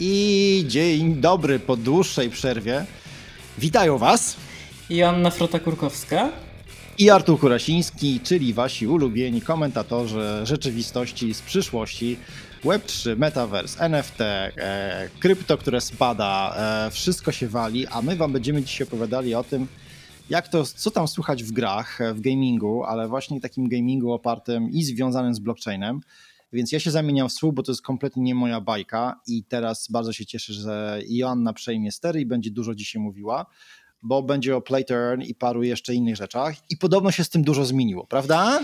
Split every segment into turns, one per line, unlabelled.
I dzień dobry po dłuższej przerwie. Witają Was
Joanna Frota-Kurkowska
i Artur Kurasiński, czyli Wasi ulubieni komentatorzy rzeczywistości z przyszłości. Web3, Metaverse, NFT, e, krypto, które spada, e, wszystko się wali, a my Wam będziemy dzisiaj opowiadali o tym, jak to, co tam słychać w grach, w gamingu, ale właśnie takim gamingu opartym i związanym z blockchainem. Więc ja się zamieniam w słuch, bo to jest kompletnie nie moja bajka i teraz bardzo się cieszę, że Joanna przejmie stery i będzie dużo dzisiaj mówiła, bo będzie o play to earn i paru jeszcze innych rzeczach i podobno się z tym dużo zmieniło, prawda?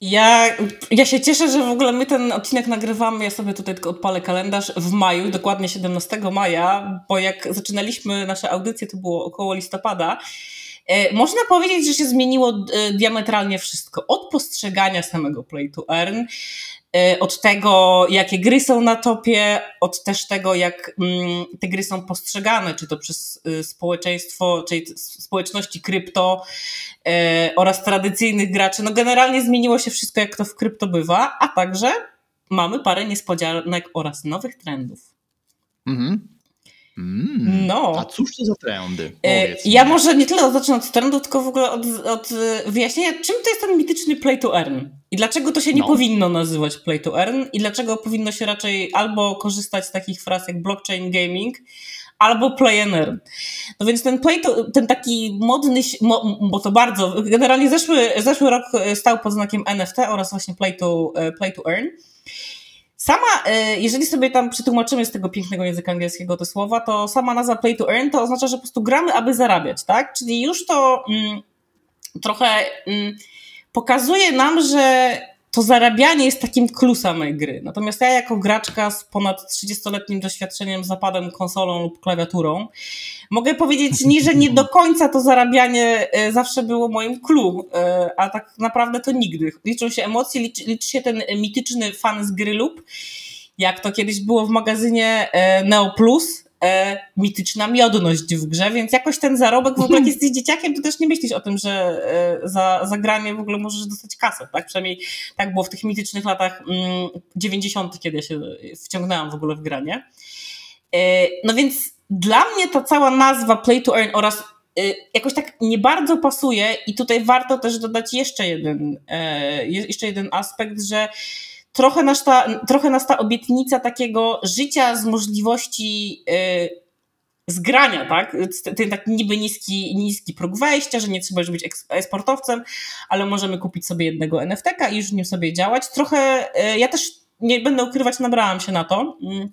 Ja, ja się cieszę, że w ogóle my ten odcinek nagrywamy. Ja sobie tutaj tylko odpalę kalendarz w maju, dokładnie 17 maja, bo jak zaczynaliśmy nasze audycje, to było około listopada. E, można powiedzieć, że się zmieniło e, diametralnie wszystko. Od postrzegania samego play to earn, od tego, jakie gry są na topie, od też tego, jak mm, te gry są postrzegane, czy to przez społeczeństwo, czy społeczności krypto oraz tradycyjnych graczy. No generalnie zmieniło się wszystko, jak to w krypto bywa, a także mamy parę niespodzianek oraz nowych trendów. Mhm.
Mm, no. A cóż to za trendy?
E, ja może nie tyle zacznę od trendu, tylko w ogóle od, od wyjaśnienia, czym to jest ten mityczny play to earn i dlaczego to się nie no. powinno nazywać play to earn i dlaczego powinno się raczej albo korzystać z takich fraz jak blockchain gaming, albo play and earn. No więc ten play to, ten taki modny, bo to bardzo, generalnie zeszły, zeszły rok stał pod znakiem NFT oraz właśnie play to, e, play to earn. Sama, e, jeżeli sobie tam przetłumaczymy z tego pięknego języka angielskiego te słowa, to sama nazwa play to earn to oznacza, że po prostu gramy, aby zarabiać, tak? Czyli już to mm, trochę mm, pokazuje nam, że to zarabianie jest takim clue samej gry. Natomiast ja jako graczka z ponad 30-letnim doświadczeniem, zapadem konsolą lub klawiaturą, mogę powiedzieć, nie, że nie do końca to zarabianie e, zawsze było moim clue, e, a tak naprawdę to nigdy. Liczą się emocje, liczy, liczy się ten mityczny fan z gry lub jak to kiedyś było w magazynie e, Neo Plus, e, mityczna miodność w grze, więc jakoś ten zarobek, w ogóle jak jesteś dzieciakiem, to też nie myślisz o tym, że e, za, za granie w ogóle możesz dostać kasę, tak? Przynajmniej tak było w tych mitycznych latach mm, 90., kiedy ja się wciągnęłam w ogóle w granie. E, no więc dla mnie ta cała nazwa Play to Earn oraz e, jakoś tak nie bardzo pasuje i tutaj warto też dodać jeszcze jeden, e, jeszcze jeden aspekt, że trochę nas ta, trochę nas ta obietnica takiego życia z możliwości yy, zgrania, tak? Ten taki niby niski, niski próg wejścia, że nie trzeba już być eksportowcem, ale możemy kupić sobie jednego NFT-ka i już nim sobie działać. Trochę, yy, ja też nie będę ukrywać, nabrałam się na to. Yy.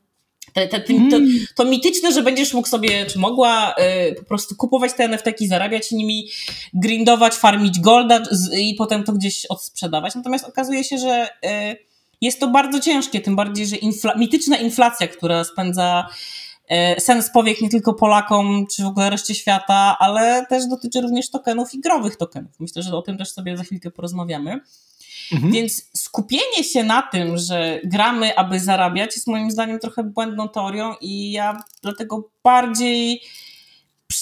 Te, te, to, to, mityczne, że będziesz mógł sobie, czy mogła y, po prostu kupować te NFT-ki, zarabiać nimi, grindować, farmić golda z, i potem to gdzieś odsprzedawać. Natomiast okazuje się, że y, jest to bardzo ciężkie, tym bardziej, że infla mityczna inflacja, która spędza e, sens powiek nie tylko Polakom, czy w ogóle reszcie świata, ale też dotyczy również tokenów i growych tokenów. Myślę, że o tym też sobie za chwilkę porozmawiamy. Mhm. Więc skupienie się na tym, że gramy, aby zarabiać, jest moim zdaniem trochę błędną teorią i ja dlatego bardziej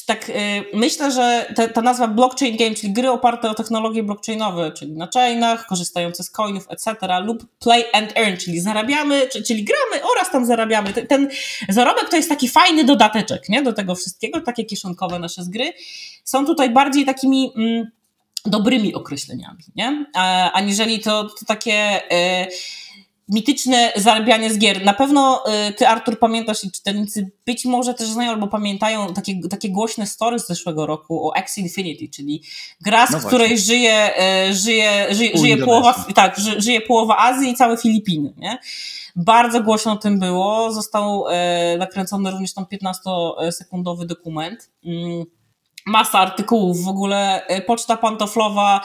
tak, y, myślę, że te, ta nazwa blockchain game, czyli gry oparte o technologie blockchainowe, czyli na chainach, korzystające z coinów, etc., lub play and earn, czyli zarabiamy, czyli gramy oraz tam zarabiamy. Ten, zarobek to jest taki fajny dodateczek nie? do tego wszystkiego, takie kieszonkowe nasze z gry. Są tutaj bardziej takimi mm, dobrymi określeniami, nie? A, aniżeli to, to takie. Y, mityczne zarabianie z gier. Na pewno y, ty, Artur, pamiętasz i czytelnicy być może też znają albo pamiętają takie, takie głośne story z zeszłego roku o X Infinity, czyli gra, z no której żyje, y, żyje, żyje, żyje połowa, tak, ży, żyje połowa Azji i całe Filipiny, nie? Bardzo głośno o tym było. Został e, nakręcony również tam 15-sekundowy dokument. Mm masa artykułów, w ogóle poczta pantoflowa,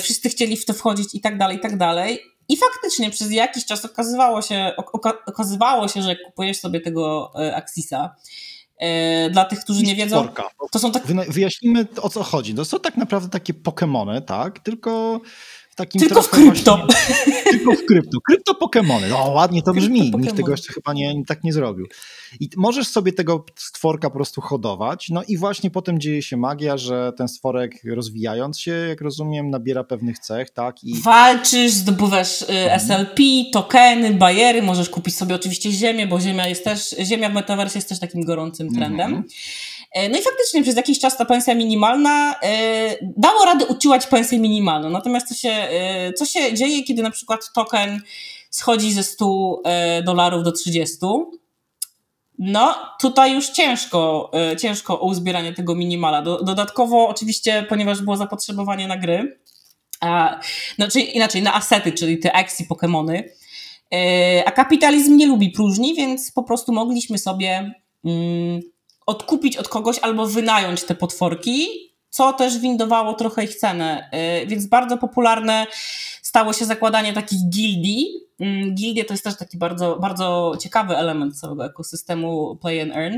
wszyscy chcieli w to wchodzić i tak dalej, i tak dalej. I faktycznie przez jakiś czas okazywało się, okazywało się, że jak kupujesz sobie tego e, Axisa, e, dla tych, którzy nie wiedzą,
to są tak... Wyjaśnijmy o co chodzi. To są tak naprawdę takie Pokémony, tak? Tylko takim
Tylko w krypto.
Właśnie, tylko w krypto. Krypto Pokemony. No ładnie to brzmi. Nikt tego jeszcze chyba nie, tak nie zrobił. I możesz sobie tego stworka po prostu hodować, no i właśnie potem dzieje się magia, że ten stworek rozwijając się, jak rozumiem, nabiera pewnych cech, tak?
I... Walczysz, zdobywasz y, mhm. SLP, tokeny, bajery, możesz kupić sobie oczywiście ziemię, bo ziemia jest też, ziemia w metaversie jest też takim gorącym trendem. Mhm. E, no i faktycznie przez jakiś czas ta pensja minimalna e, dało radę uciłać pensję minimalną. Natomiast co się, e, co się dzieje, kiedy na przykład token schodzi ze 100 dolarów do 30? No, tutaj już ciężko, ciężko o uzbieranie tego minimala. Dodatkowo, oczywiście, ponieważ było zapotrzebowanie na gry, a, czyli inaczej, na asety, czyli te X Pokémony, a kapitalizm nie lubi próżni, więc po prostu mogliśmy sobie mm, odkupić od kogoś albo wynająć te potworki, co też windowało trochę ich cenę. Y, więc bardzo popularne stało się zakładanie takich gildii. Mm, gildie to jest też taki bardzo, bardzo ciekawy element całego ekosystemu Play and Earn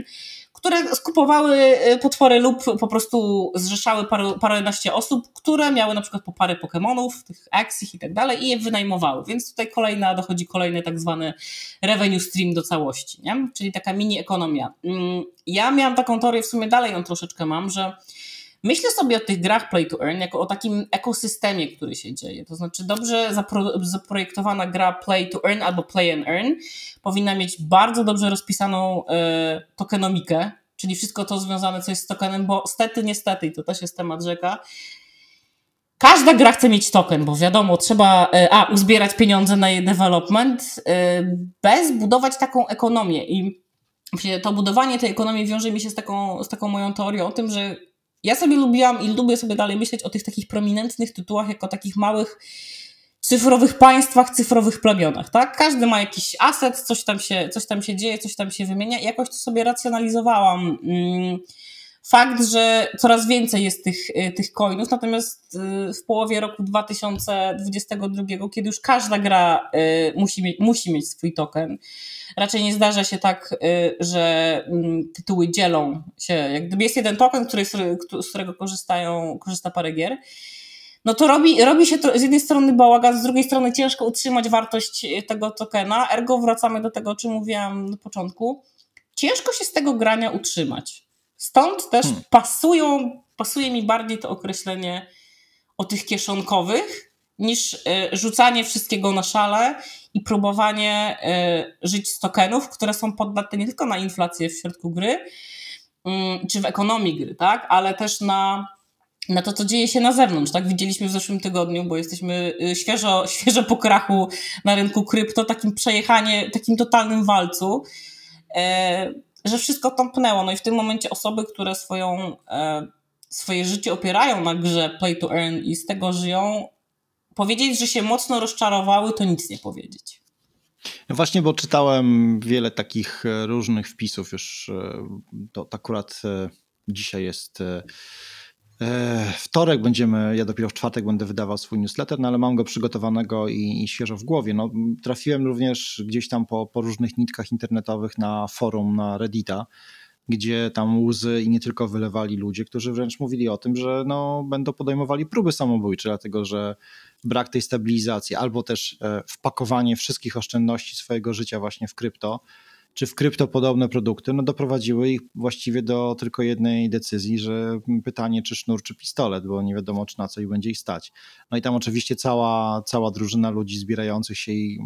które skupowały y, potwory lub po prostu zrzeszały paru, paręnaście osób, które miały na przykład po parę Pokémonów, tych Exich i tak dalej i je wynajmowały. Więc tutaj kolejna, dochodzi kolejny tak zwany revenue stream do całości, nie? czyli taka mini ekonomia. Mm, ja miałam taką teorię, w sumie dalej ją troszeczkę mam, że Myślę sobie o tych grach play to earn jako o takim ekosystemie, który się dzieje. To znaczy, dobrze zapro zaprojektowana gra play to earn albo play and earn powinna mieć bardzo dobrze rozpisaną e, tokenomikę, czyli wszystko to związane, co jest z tokenem, bo stety, niestety, i to też jest temat rzeka, każda gra chce mieć token, bo wiadomo, trzeba e, a, uzbierać pieniądze na jej development, e, bez budować taką ekonomię. I to budowanie tej ekonomii wiąże mi się z taką, z taką moją teorią o tym, że ja sobie lubiłam i lubię sobie dalej myśleć o tych takich prominentnych tytułach, jako takich małych cyfrowych państwach, cyfrowych plemionach, tak? Każdy ma jakiś aset, coś tam się, coś tam się dzieje, coś tam się wymienia i jakoś to sobie racjonalizowałam. Mm, fakt, że coraz więcej jest tych, y, tych coinów, natomiast y, w połowie roku 2022, kiedy już każda gra y, musi mieć, musi mieć swój token, raczej nie zdarza się tak, że mm, tytuły dzielą się. Jak gdyby jest jeden token, który, z którego korzystają, korzysta parę gier, no to robi, robi się to z jednej strony bałagan, z drugiej strony ciężko utrzymać wartość tego tokena, ergo wracamy do tego, o czym mówiłam na początku. Ciężko się z tego grania utrzymać. Stąd też hmm. pasują, pasuje mi bardziej to określenie o tych kieszonkowych, niż y, rzucanie wszystkiego na szale i próbowanie y, żyć z tokenów, które są podatne nie tylko na inflację w środku gry, y, czy w ekonomii gry, tak, ale też na, na to, co dzieje się na zewnątrz. Tak? Widzieliśmy w zeszłym tygodniu, bo jesteśmy y, świeżo, świeżo po krachu na rynku krypto, takim przejechanie, takim totalnym walcu. Że wszystko tąpnęło. No i w tym momencie osoby, które swoją, e, swoje życie opierają na grze Play to Earn i z tego żyją, powiedzieć, że się mocno rozczarowały, to nic nie powiedzieć.
Właśnie, bo czytałem wiele takich e, różnych wpisów już. E, to akurat e, dzisiaj jest wtorek będziemy, ja dopiero w czwartek będę wydawał swój newsletter, no ale mam go przygotowanego i, i świeżo w głowie. No, trafiłem również gdzieś tam po, po różnych nitkach internetowych na forum, na Reddita, gdzie tam łzy i nie tylko wylewali ludzie, którzy wręcz mówili o tym, że no, będą podejmowali próby samobójcze, dlatego że brak tej stabilizacji albo też e, wpakowanie wszystkich oszczędności swojego życia właśnie w krypto czy w kryptopodobne produkty, no doprowadziły ich właściwie do tylko jednej decyzji, że pytanie czy sznur, czy pistolet, bo nie wiadomo, czy na co i będzie ich stać. No i tam oczywiście cała, cała drużyna ludzi zbierających się i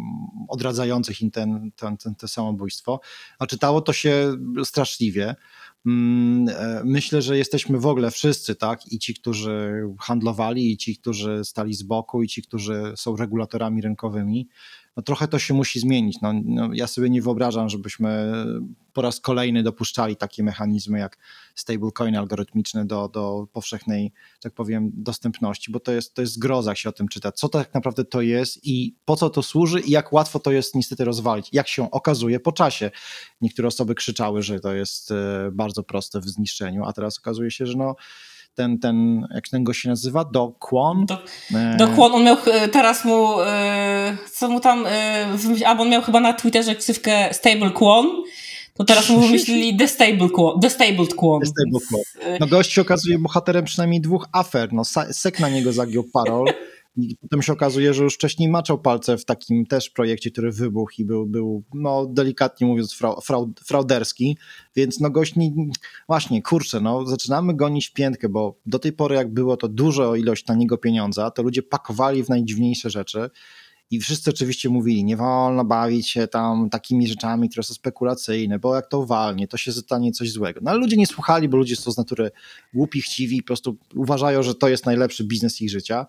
odradzających im ten, ten, ten, to samobójstwo. A czytało to się straszliwie. Mm, e, myślę, że jesteśmy w ogóle wszyscy, tak? I ci, którzy handlowali, i ci, którzy stali z boku, i ci, którzy są regulatorami rynkowymi, no trochę to się musi zmienić. No, no, ja sobie nie wyobrażam, żebyśmy po raz kolejny dopuszczali takie mechanizmy jak stablecoin algorytmiczne do, do powszechnej, tak powiem, dostępności, bo to jest, to jest zgroza, jak się o tym czyta. Co tak naprawdę to jest i po co to służy i jak łatwo to jest niestety rozwalić. Jak się okazuje po czasie. Niektóre osoby krzyczały, że to jest e, bardzo proste w zniszczeniu, a teraz okazuje się, że no ten, ten, jak ten gość się nazywa? Do Kwon? Do,
e... do Kwon, on miał e, teraz mu, e, co mu tam, e, albo on miał chyba na Twitterze ksywkę Stable Kwon, to teraz mu wymyślili The Stable Kwon. The Stabled Kwon. The Stable
Kwon. No gość się okazuje bohaterem przynajmniej dwóch afer, no sek na niego zagiął parol, I potem się okazuje, że już wcześniej maczał palce w takim też projekcie, który wybuchł i był, był no delikatnie mówiąc frau, frau, frauderski, więc no gość nie, właśnie, kurczę, no zaczynamy gonić piętkę, bo do tej pory jak było to dużo ilość taniego pieniądza, to ludzie pakowali w najdziwniejsze rzeczy, i wszyscy oczywiście mówili, nie wolno bawić się tam takimi rzeczami, które są spekulacyjne, bo jak to walnie, to się stanie coś złego. No ale ludzie nie słuchali, bo ludzie są z natury głupi, chciwi po prostu uważają, że to jest najlepszy biznes ich życia.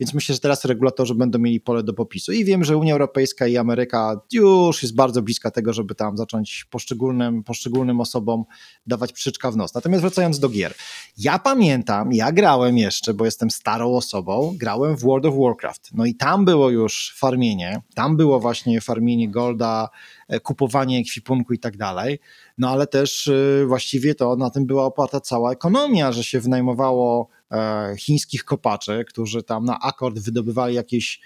Więc myślę, że teraz regulatorzy będą mieli pole do popisu. I wiem, że Unia Europejska i Ameryka już jest bardzo bliska tego, żeby tam zacząć poszczególnym, poszczególnym osobom dawać przyczka w nos. Natomiast wracając do gier. Ja pamiętam, ja grałem jeszcze, bo jestem starą osobą, grałem w World of Warcraft. No i tam było już farmienie, tam było właśnie farmienie golda, e, kupowanie ekwipunku i tak dalej. No ale też e, właściwie to na tym była oparta cała ekonomia, że się wynajmowało chińskich kopaczy, którzy tam na akord wydobywali jakieś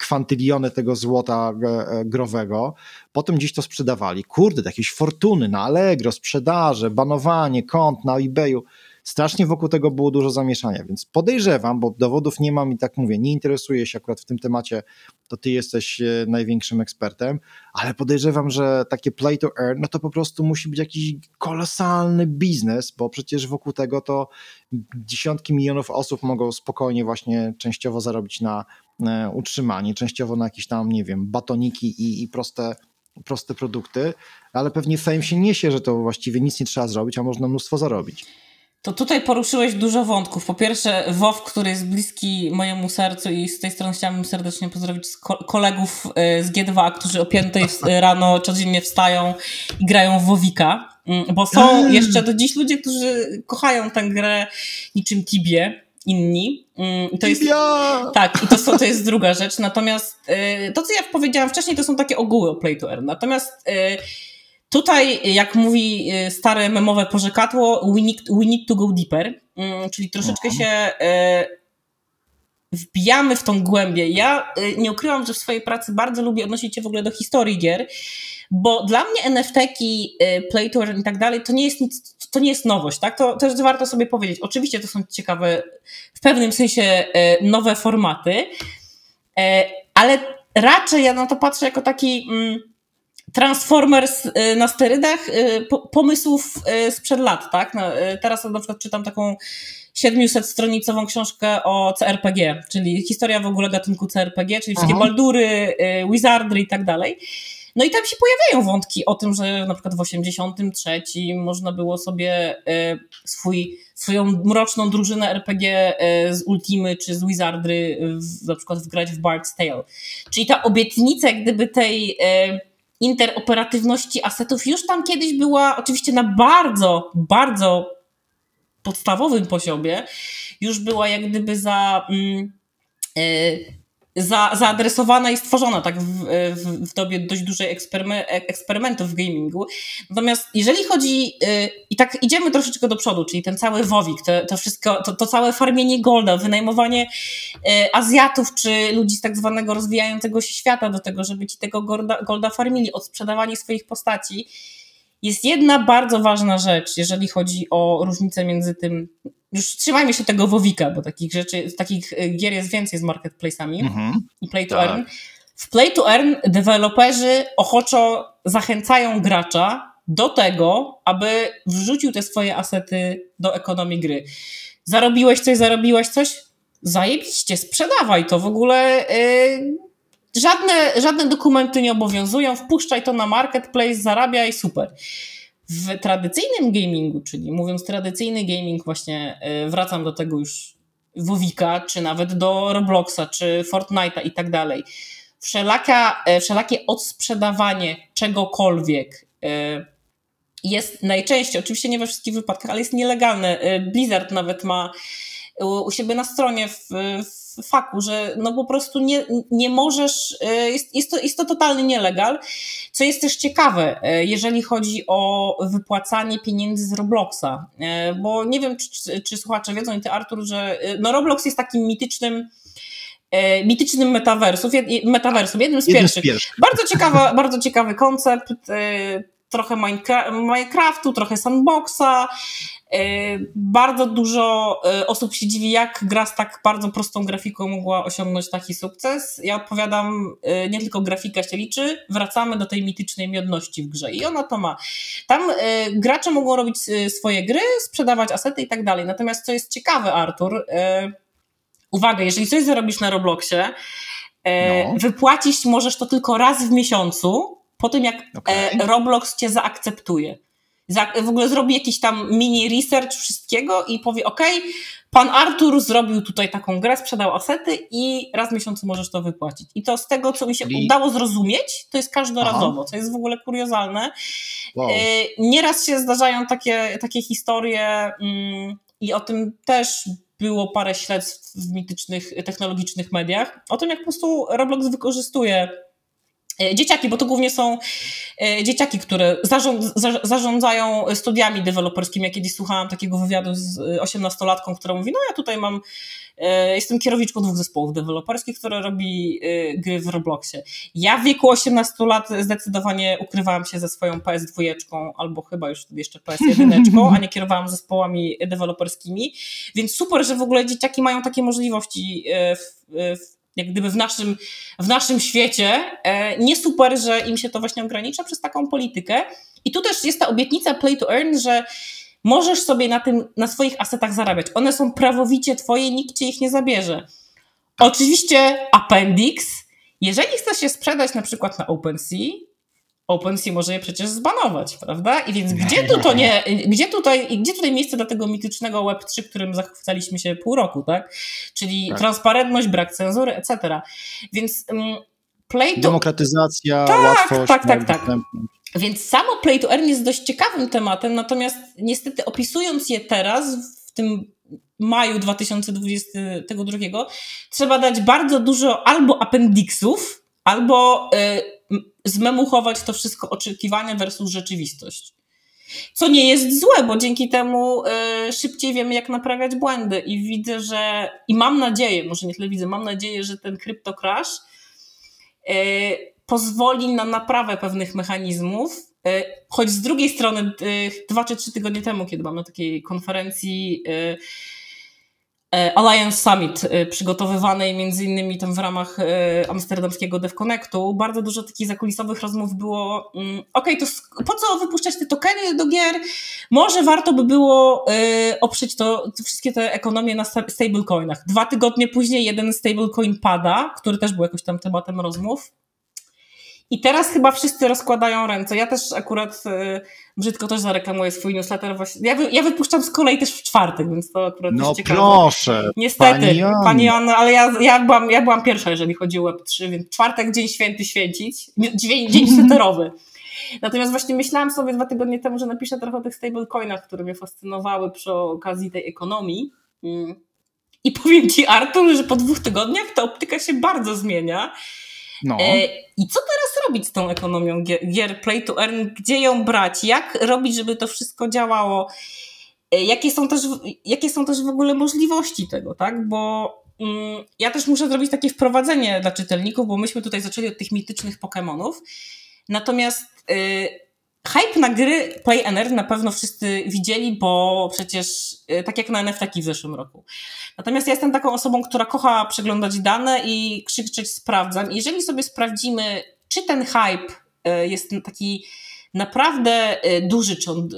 kwantyliony tego złota e, e, growego, potem gdzieś to sprzedawali. Kurde, jakieś fortuny na Allegro, sprzedaże, banowanie, kont na eBayu strasznie wokół tego było dużo zamieszania, więc podejrzewam, bo dowodów nie mam i tak mówię, nie interesuję się akurat w tym temacie, to ty jesteś e, największym ekspertem, ale podejrzewam, że takie play to earn, no to po prostu musi być jakiś kolosalny biznes, bo przecież wokół tego to dziesiątki milionów osób mogą spokojnie właśnie częściowo zarobić na utrzymanie, częściowo na jakieś tam, nie wiem, batoniki i, i proste proste produkty, ale pewnie fame się niesie, że to właściwie nic nie trzeba zrobić, a można mnóstwo zarobić.
To tutaj poruszyłeś dużo wątków. Po pierwsze, WoW, który jest bliski mojemu sercu i z tej strony chciałabym serdecznie pozdrowić kolegów y, z G2, którzy o 5 rano codziennie wstają i grają w WoWika, mm, bo są mm. jeszcze do dziś ludzie, którzy kochają tę grę niczym Tibie inni. Mm, I to jest, tak, i to, są, to jest druga rzecz. Natomiast y, to, co ja powiedziałam wcześniej, to są takie ogóły o Play to Earn. Natomiast y, Tutaj, jak mówi y, stare memowe pożekadło, we need, we need to go deeper, mm, czyli troszeczkę no. się y, wbijamy w tą głębię. Ja y, nie ukrywam, że w swojej pracy bardzo lubię odnosić się w ogóle do historii gier, bo dla mnie NFT-ki, play to earn i tak dalej, to nie jest nic, to nie jest nowość, tak? To też warto sobie powiedzieć. Oczywiście to są ciekawe, w pewnym sensie nowe formaty, ale raczej ja na to patrzę jako taki mm, Transformers y, na sterydach y, pomysłów y, sprzed lat, tak? No, teraz na przykład czytam taką 700-stronicową książkę o CRPG, czyli historia w ogóle gatunku CRPG, czyli wszystkie Aha. baldury, wizardry i tak dalej. No i tam się pojawiają wątki o tym, że na przykład w 83 można było sobie swój, swoją mroczną drużynę RPG z Ultimy czy z Wizardry na przykład wgrać w Bard's Tale. Czyli ta obietnica jak gdyby tej interoperatywności asetów już tam kiedyś była oczywiście na bardzo, bardzo podstawowym poziomie, już była jak gdyby za. Mm, y, za, zaadresowana i stworzona tak w, w, w dobie dość dużej eksperyme, eksperymentów w gamingu. Natomiast jeżeli chodzi, yy, i tak idziemy troszeczkę do przodu, czyli ten cały WoWik, to, to wszystko, to, to całe farmienie golda, wynajmowanie yy, Azjatów czy ludzi z tak zwanego rozwijającego się świata do tego, żeby ci tego golda, golda farmili, odsprzedawanie swoich postaci, jest jedna bardzo ważna rzecz, jeżeli chodzi o różnicę między tym, już trzymajmy się tego Wowika, bo takich rzeczy, takich e, gier jest więcej z marketplace'ami mhm. i play to tak. earn. W play to earn deweloperzy ochoczo zachęcają gracza do tego, aby wrzucił te swoje asety do ekonomii gry. Zarobiłeś coś, zarobiłaś coś? Zajebiście, sprzedawaj to w ogóle. Yy, żadne, żadne dokumenty nie obowiązują, wpuszczaj to na marketplace, zarabiaj, super. W tradycyjnym gamingu, czyli mówiąc tradycyjny gaming, właśnie y, wracam do tego już Wowika, czy nawet do Robloxa, czy Fortnite'a i tak dalej. Wszelaka, y, wszelakie odsprzedawanie czegokolwiek y, jest najczęściej, oczywiście nie we wszystkich wypadkach, ale jest nielegalne. Blizzard nawet ma u siebie na stronie w, w faku, że no po prostu nie, nie możesz, e, jest, jest, to, jest to totalny nielegal, co jest też ciekawe, e, jeżeli chodzi o wypłacanie pieniędzy z Robloxa, e, bo nie wiem, czy, czy słuchacze wiedzą i ty Artur, że no Roblox jest takim mitycznym mitycznym metaversum, metaversum jednym z pierwszych. Z pierwszych. Bardzo, ciekawa, bardzo ciekawy koncept trochę Minecraftu, trochę sandboxa. Bardzo dużo osób się dziwi, jak gra z tak bardzo prostą grafiką mogła osiągnąć taki sukces. Ja odpowiadam, nie tylko grafika się liczy, wracamy do tej mitycznej miodności w grze i ona to ma. Tam gracze mogą robić swoje gry, sprzedawać asety i tak dalej. Natomiast co jest ciekawe, Artur, uwaga, jeżeli coś zarobisz na Robloxie, no. wypłacić możesz to tylko raz w miesiącu, po tym jak okay. Roblox cię zaakceptuje. W ogóle zrobi jakiś tam mini research wszystkiego i powie: OK, pan Artur zrobił tutaj taką grę, sprzedał asety i raz w miesiącu możesz to wypłacić. I to z tego, co mi się udało zrozumieć, to jest każdorazowo, Aha. co jest w ogóle kuriozalne. Wow. Nieraz się zdarzają takie, takie historie mm, i o tym też było parę śledztw w mitycznych, technologicznych mediach, o tym jak po prostu Roblox wykorzystuje dzieciaki, bo to głównie są e, dzieciaki, które zarządzają studiami deweloperskimi. Ja kiedyś słuchałam takiego wywiadu z osiemnastolatką, która mówi, no ja tutaj mam E, jestem kierowniczką dwóch zespołów deweloperskich, które robi e, gry w Robloxie. Ja w wieku 18 lat zdecydowanie ukrywałam się ze swoją PS2 albo chyba już jeszcze PS1, a nie kierowałam zespołami deweloperskimi. Więc super, że w ogóle dzieciaki mają takie możliwości e, w, w jak gdyby w naszym, w naszym świecie. Nie super, że im się to właśnie ogranicza przez taką politykę. I tu też jest ta obietnica play to earn, że możesz sobie na tym, na swoich asetach zarabiać. One są prawowicie twoje, nikt ci ich nie zabierze. Oczywiście appendix, jeżeli chcesz się sprzedać na przykład na OpenSea, OpenSea może je przecież zbanować, prawda? I więc gdzie tu to nie, gdzie tutaj, gdzie tutaj miejsce dla tego mitycznego Web3, którym zachwycaliśmy się pół roku, tak? Czyli tak. transparentność, brak cenzury, etc. Więc um,
play to... Demokratyzacja, tak, łatwość.
Tak, tak, tak. Więc samo play to earn jest dość ciekawym tematem, natomiast niestety opisując je teraz, w tym maju 2022, trzeba dać bardzo dużo albo appendixów, albo y, zmemuchować to wszystko oczekiwania versus rzeczywistość. Co nie jest złe, bo dzięki temu y, szybciej wiemy, jak naprawiać błędy. I widzę, że. I mam nadzieję, może nie tyle widzę, mam nadzieję, że ten crypto crash y, pozwoli na naprawę pewnych mechanizmów, e, choć z drugiej strony e, dwa czy trzy tygodnie temu, kiedy byłam na takiej konferencji e, Alliance Summit przygotowywanej między innymi tam w ramach amsterdamskiego DevConnectu, bardzo dużo takich zakulisowych rozmów było mm, ok, to po co wypuszczać te tokeny do gier? Może warto by było oprzeć to, wszystkie te ekonomie na stablecoinach. Dwa tygodnie później jeden stablecoin pada, który też był jakoś tam tematem rozmów i teraz chyba wszyscy rozkładają ręce. Ja też akurat y, brzydko też zareklamuję swój newsletter. Właśnie. Ja, wy, ja wypuszczam z kolei też w czwartek, więc to akurat
no
jest ciekawe.
proszę.
Niestety, pani, Joanna, ale ja, ja, byłam, ja byłam pierwsza, jeżeli chodzi o Web3, więc czwartek, dzień święty święcić, dzień, dzień seterowy. Natomiast właśnie myślałam sobie dwa tygodnie temu, że napiszę trochę o tych stablecoinach, które mnie fascynowały przy okazji tej ekonomii. Mm. I powiem ci, Artur, że po dwóch tygodniach ta optyka się bardzo zmienia. No. E, I co teraz robić z tą ekonomią gier, play to earn? Gdzie ją brać? Jak robić, żeby to wszystko działało? E, jakie są też, jakie są też w ogóle możliwości tego, tak? Bo mm, ja też muszę zrobić takie wprowadzenie dla czytelników, bo myśmy tutaj zaczęli od tych mitycznych Pokémonów. Natomiast y, Hype na gry Play NR na pewno wszyscy widzieli, bo przecież y, tak jak na NFT w zeszłym roku. Natomiast ja jestem taką osobą, która kocha przeglądać dane i krzyczeć sprawdzam. Jeżeli sobie sprawdzimy, czy ten hype y, jest taki naprawdę y, duży, czy on,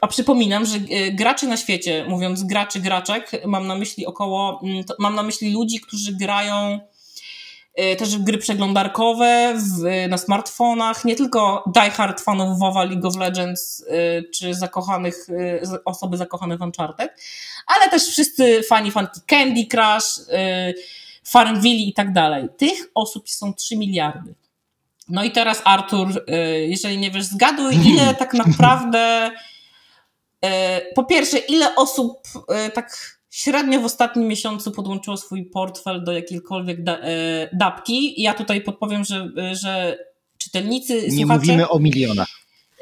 a przypominam, że graczy na świecie, mówiąc graczy, graczek, mam na myśli około, mm, mam na myśli ludzi, którzy grają też gry przeglądarkowe w, na smartfonach, nie tylko diehard fanów WoWa, League of Legends y, czy zakochanych, y, osoby zakochane w Uncharted, ale też wszyscy fani fanki Candy Crush, Farmville i tak dalej. Tych osób są 3 miliardy. No i teraz Artur, jeżeli nie wiesz, zgaduj, ile tak naprawdę po pierwsze, ile osób tak średnio w ostatnim miesiącu podłączyło swój portfel do jakiejkolwiek da, e, dapki. Ja tutaj podpowiem, że, że czytelnicy,
Nie mówimy o milionach.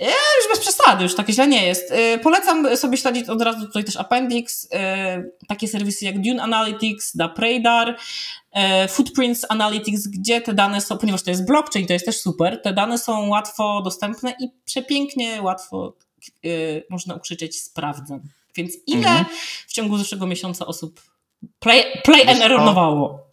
Ja już bez przesady, już tak źle nie jest. Yy, polecam sobie śledzić od razu tutaj też Appendix, yy, takie serwisy jak Dune Analytics, Dapradar, yy, Footprints Analytics, gdzie te dane są, ponieważ to jest blockchain, to jest też super, te dane są łatwo dostępne i przepięknie łatwo yy, można ukrzyczeć sprawdzam. Więc ile mhm. w ciągu zeszłego miesiąca osób play, play and errorowało?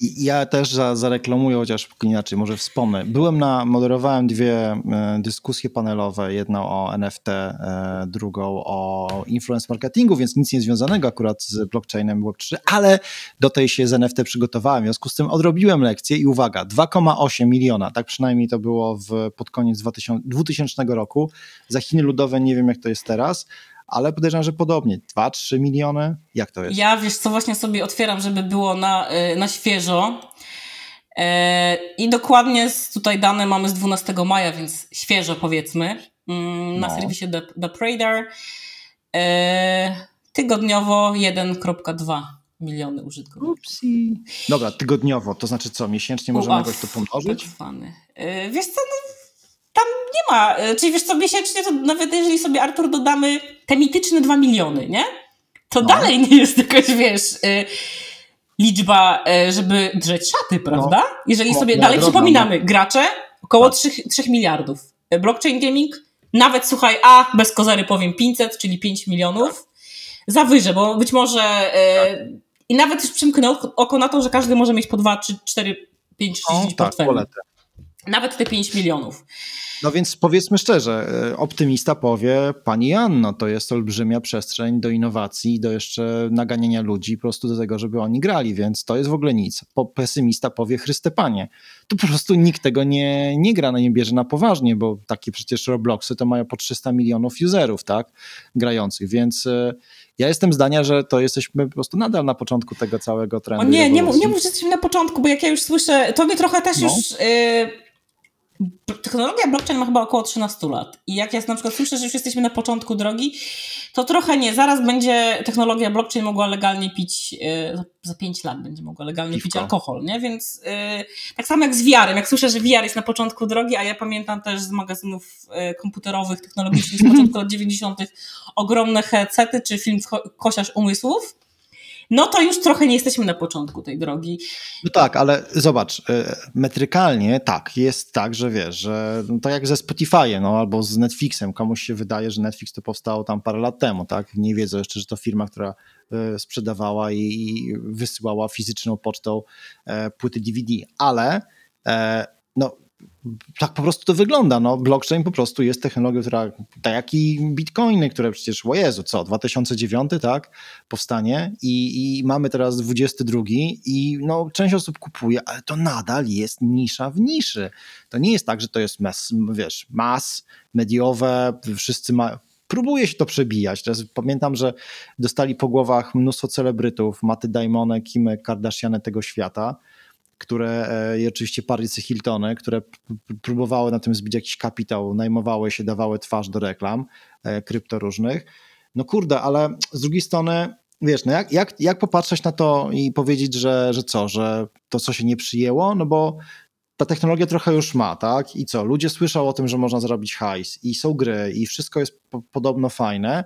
Ja też za, zareklamuję, chociaż inaczej, może wspomnę. Byłem na, moderowałem dwie e, dyskusje panelowe, jedną o NFT, e, drugą o influence marketingu, więc nic nie związanego akurat z blockchainem Web3, ale do tej się z NFT przygotowałem, w związku z tym odrobiłem lekcję i uwaga, 2,8 miliona, tak przynajmniej to było w, pod koniec 2000, 2000 roku, za Chiny Ludowe nie wiem jak to jest teraz, ale podejrzewam, że podobnie. 2-3 miliony? Jak to jest?
Ja wiesz co, właśnie sobie otwieram, żeby było na, y, na świeżo. E, I dokładnie tutaj dane mamy z 12 maja, więc świeżo powiedzmy. Mm, na no. serwisie The, The Prader. E, tygodniowo 1,2 miliony użytkowników.
Upsi. Dobra, tygodniowo, to znaczy co, miesięcznie możemy jakoś to pomnożyć?
E, wiesz co, no tam nie ma. E, czyli wiesz co, miesięcznie to nawet jeżeli sobie Artur dodamy te mityczne 2 miliony, nie? To no. dalej nie jest jakaś, wiesz, y, liczba, y, żeby drzeć szaty, prawda? No. Jeżeli sobie no, dalej przypominamy, no. gracze około tak. 3, 3 miliardów. Blockchain gaming, nawet słuchaj, a bez kozery powiem 500, czyli 5 milionów. Za wyże, bo być może y, i nawet już przymknę oko na to, że każdy może mieć po 2, 3, 4, 5, 6 no, portfeli. Nawet te 5 milionów.
No więc powiedzmy szczerze, e, optymista powie, pani Anno, to jest olbrzymia przestrzeń do innowacji, do jeszcze naganiania ludzi po prostu do tego, żeby oni grali, więc to jest w ogóle nic. Po pesymista powie, Chryste Panie, tu po prostu nikt tego nie, nie gra, no nie bierze na poważnie, bo takie przecież Robloxy to mają po 300 milionów userów, tak, grających, więc e, ja jestem zdania, że to jesteśmy po prostu nadal na początku tego całego trendu.
O nie, nie nie mów, że jesteśmy na początku, bo jak ja już słyszę, to mnie trochę też no. już... Yy technologia blockchain ma chyba około 13 lat. I jak ja na przykład słyszę, że już jesteśmy na początku drogi, to trochę nie. Zaraz będzie technologia blockchain mogła legalnie pić, yy, za 5 lat będzie mogła legalnie Piwko. pić alkohol, nie? Więc yy, tak samo jak z VR-em. Jak słyszę, że VR jest na początku drogi, a ja pamiętam też z magazynów yy, komputerowych, technologicznych z początku lat 90. ogromne headsety czy film Kosiarz Umysłów no to już trochę nie jesteśmy na początku tej drogi.
No tak, ale zobacz, y, metrykalnie tak, jest tak, że wiesz, że no tak jak ze Spotify'em, no albo z Netflixem, komuś się wydaje, że Netflix to powstało tam parę lat temu, tak? Nie wiedzą jeszcze, że to firma, która y, sprzedawała i wysyłała fizyczną pocztą e, płyty DVD, ale e, no tak po prostu to wygląda. No, blockchain po prostu jest technologią, która, tak jak i bitcoiny, które przecież, o Jezu, co, 2009, tak, powstanie i, i mamy teraz 22 i no, część osób kupuje, ale to nadal jest nisza w niszy. To nie jest tak, że to jest mas, wiesz, mas mediowe, wszyscy mają, próbuje się to przebijać. Teraz pamiętam, że dostali po głowach mnóstwo celebrytów, Maty Daimony, Kim Kardashiany tego świata, które e, i oczywiście Parisy Hiltony, które próbowały na tym zbić jakiś kapitał, najmowały się, dawały twarz do reklam e, krypto różnych. No kurde, ale z drugiej strony wiesz, no jak, jak, jak popatrzeć na to i powiedzieć, że, że co, że to co się nie przyjęło, no bo ta technologia trochę już ma, tak? I co? Ludzie słyszą o tym, że można zrobić hajs i są gry i wszystko jest po, podobno fajne,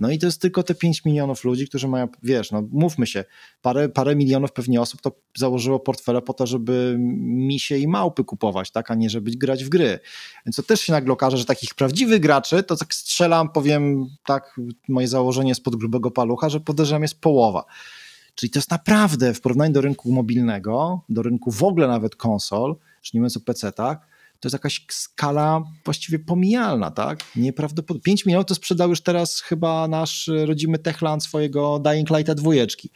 no i to jest tylko te 5 milionów ludzi, którzy mają, wiesz, no mówmy się, parę, parę milionów pewnie osób to założyło portfele po to, żeby misie i małpy kupować, tak, a nie żeby grać w gry. Więc to też się nagle okaże, że takich prawdziwych graczy, to tak strzelam, powiem tak, moje założenie spod grubego palucha, że podejrzewam jest połowa. Czyli to jest naprawdę w porównaniu do rynku mobilnego, do rynku w ogóle nawet konsol, już nie mówiąc o PC-tach, to jest jakaś skala właściwie pomijalna, tak? Nieprawdopodobnie. 5 milionów to sprzedał już teraz chyba nasz rodzimy Techland swojego Dying Lighta dwójeczki.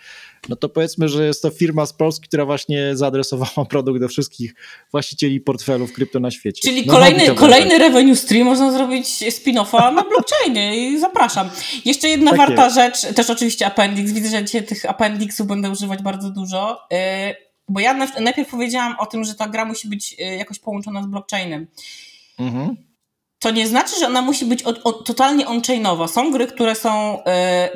No to powiedzmy, że jest to firma z Polski, która właśnie zaadresowała produkt do wszystkich właścicieli portfelów krypto na świecie.
Czyli no, kolejny, kolejny revenue stream można zrobić spin-offa na blockchainie i zapraszam. Jeszcze jedna tak warta jest. rzecz, też oczywiście appendix. Widzę, że dzisiaj tych appendixów będę używać bardzo dużo. Yy, bo ja najpierw powiedziałam o tym, że ta gra musi być y, jakoś połączona z blockchainem. Mhm. To nie znaczy, że ona musi być totalnie on-chainowa. Są gry, które są y,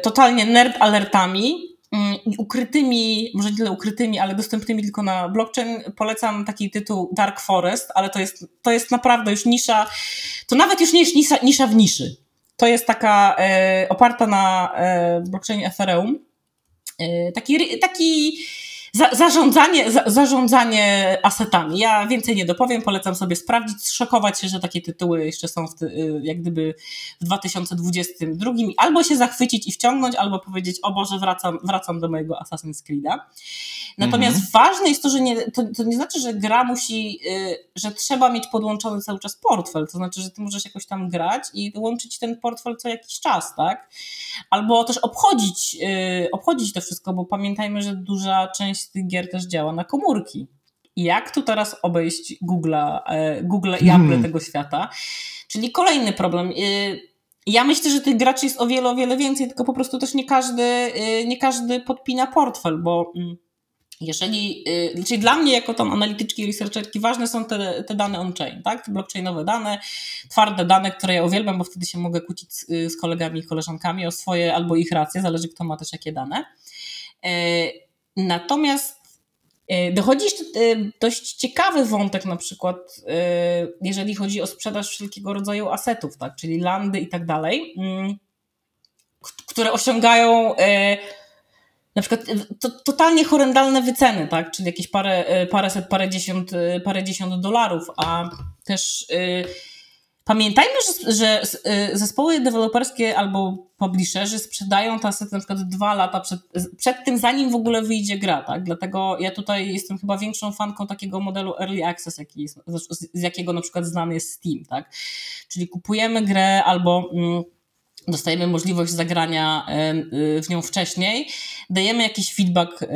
totalnie nerd alertami, mm, i ukrytymi, może nie tyle ukrytymi, ale dostępnymi tylko na blockchain, polecam taki tytuł Dark Forest, ale to jest, to jest naprawdę już nisza, to nawet już nie jest nisza, nisza w niszy. To jest taka e, oparta na e, blockchainie Ethereum. E, taki, taki za, zarządzanie, za, zarządzanie asetami. Ja więcej nie dopowiem, polecam sobie sprawdzić, szokować się, że takie tytuły jeszcze są w, y, jak gdyby w 2022 albo się zachwycić i wciągnąć, albo powiedzieć, o Boże, wracam, wracam do mojego Assassin's Creed'a. Natomiast mhm. ważne jest to, że nie, to, to nie znaczy, że gra musi, y, że trzeba mieć podłączony cały czas portfel, to znaczy, że ty możesz jakoś tam grać i łączyć ten portfel co jakiś czas, tak? Albo też obchodzić, y, obchodzić to wszystko, bo pamiętajmy, że duża część tych gier też działa na komórki. Jak tu teraz obejść Google'a, e, Google i hmm. Apple tego świata? Czyli kolejny problem. Y, ja myślę, że tych graczy jest o wiele, o wiele więcej, tylko po prostu też nie każdy, nie każdy podpina portfel, bo mm, jeżeli, yy, czyli dla mnie jako tam analityczki i researcherki ważne są te, te dane on-chain, tak? Te blockchainowe dane, twarde dane, które ja uwielbiam, bo wtedy się mogę kłócić z, z kolegami i koleżankami o swoje albo ich racje, zależy kto ma też jakie dane. Yy, natomiast yy, Dochodzi jeszcze yy, dość ciekawy wątek, na przykład, jeżeli chodzi o sprzedaż wszelkiego rodzaju asetów, tak, czyli landy i tak dalej, mm, które osiągają na przykład y, to, totalnie horrendalne wyceny, tak? Czyli jakieś parę, y, paręset, parędziesiąt, y, parędziesiąt dolarów, a też pamiętajmy, że, że zespoły deweloperskie albo publisherzy sprzedają te asety na przykład dwa lata przed, przed tym, zanim w ogóle wyjdzie gra, tak? Dlatego ja tutaj jestem chyba większą fanką takiego modelu early access, jaki jest, z jakiego na przykład znany jest Steam, tak? Czyli kupujemy grę albo... Mm, dostajemy możliwość zagrania e, w nią wcześniej, dajemy jakiś feedback e,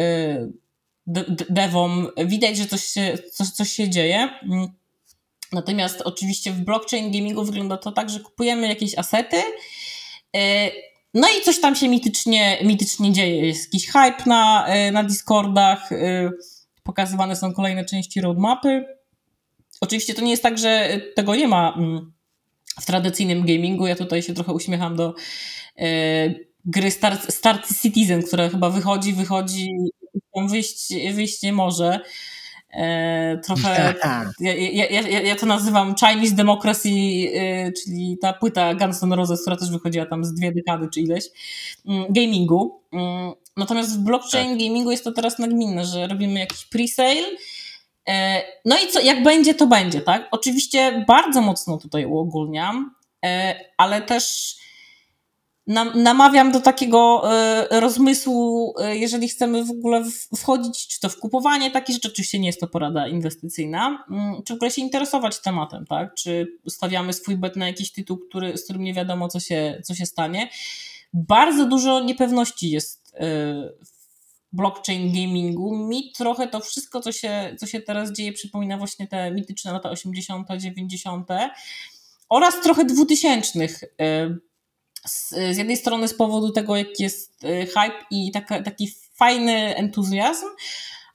devom, widać, że coś się, coś, coś się dzieje. Natomiast oczywiście w blockchain gamingu wygląda to tak, że kupujemy jakieś asety, e, no i coś tam się mitycznie, mitycznie dzieje. Jest jakiś hype na, na Discordach, pokazywane są kolejne części roadmapy. Oczywiście to nie jest tak, że tego nie ma mm, w tradycyjnym gamingu. Ja tutaj się trochę uśmiecham do e, gry Star, Star Citizen, która chyba wychodzi, wychodzi, wyjść, wyjść nie może. E, trochę, ja, ja, ja, ja to nazywam Chinese Democracy, e, czyli ta płyta Guns N' Roses, która też wychodziła tam z dwie dekady czy ileś, mm, gamingu. Mm, natomiast w blockchain tak. gamingu jest to teraz nagminne, że robimy jakiś pre-sale, no i co, jak będzie, to będzie, tak? Oczywiście bardzo mocno tutaj uogólniam, e, ale też namawiam do takiego e, rozmysłu, jeżeli chcemy w ogóle wchodzić, czy to w kupowanie takich rzeczy, oczywiście nie jest to porada inwestycyjna, mm, czy w ogóle się interesować tematem, tak? Czy stawiamy swój bet na jakiś tytuł, który, z którym nie wiadomo, co się, co się stanie. Bardzo dużo niepewności jest blockchain gamingu. Mi trochę to wszystko, co się, co się teraz dzieje, przypomina właśnie te mityczne lata 80., 90. oraz trochę 2000. E, z, z jednej strony z powodu tego, jaki jest e, hype i taka, taki fajny entuzjazm,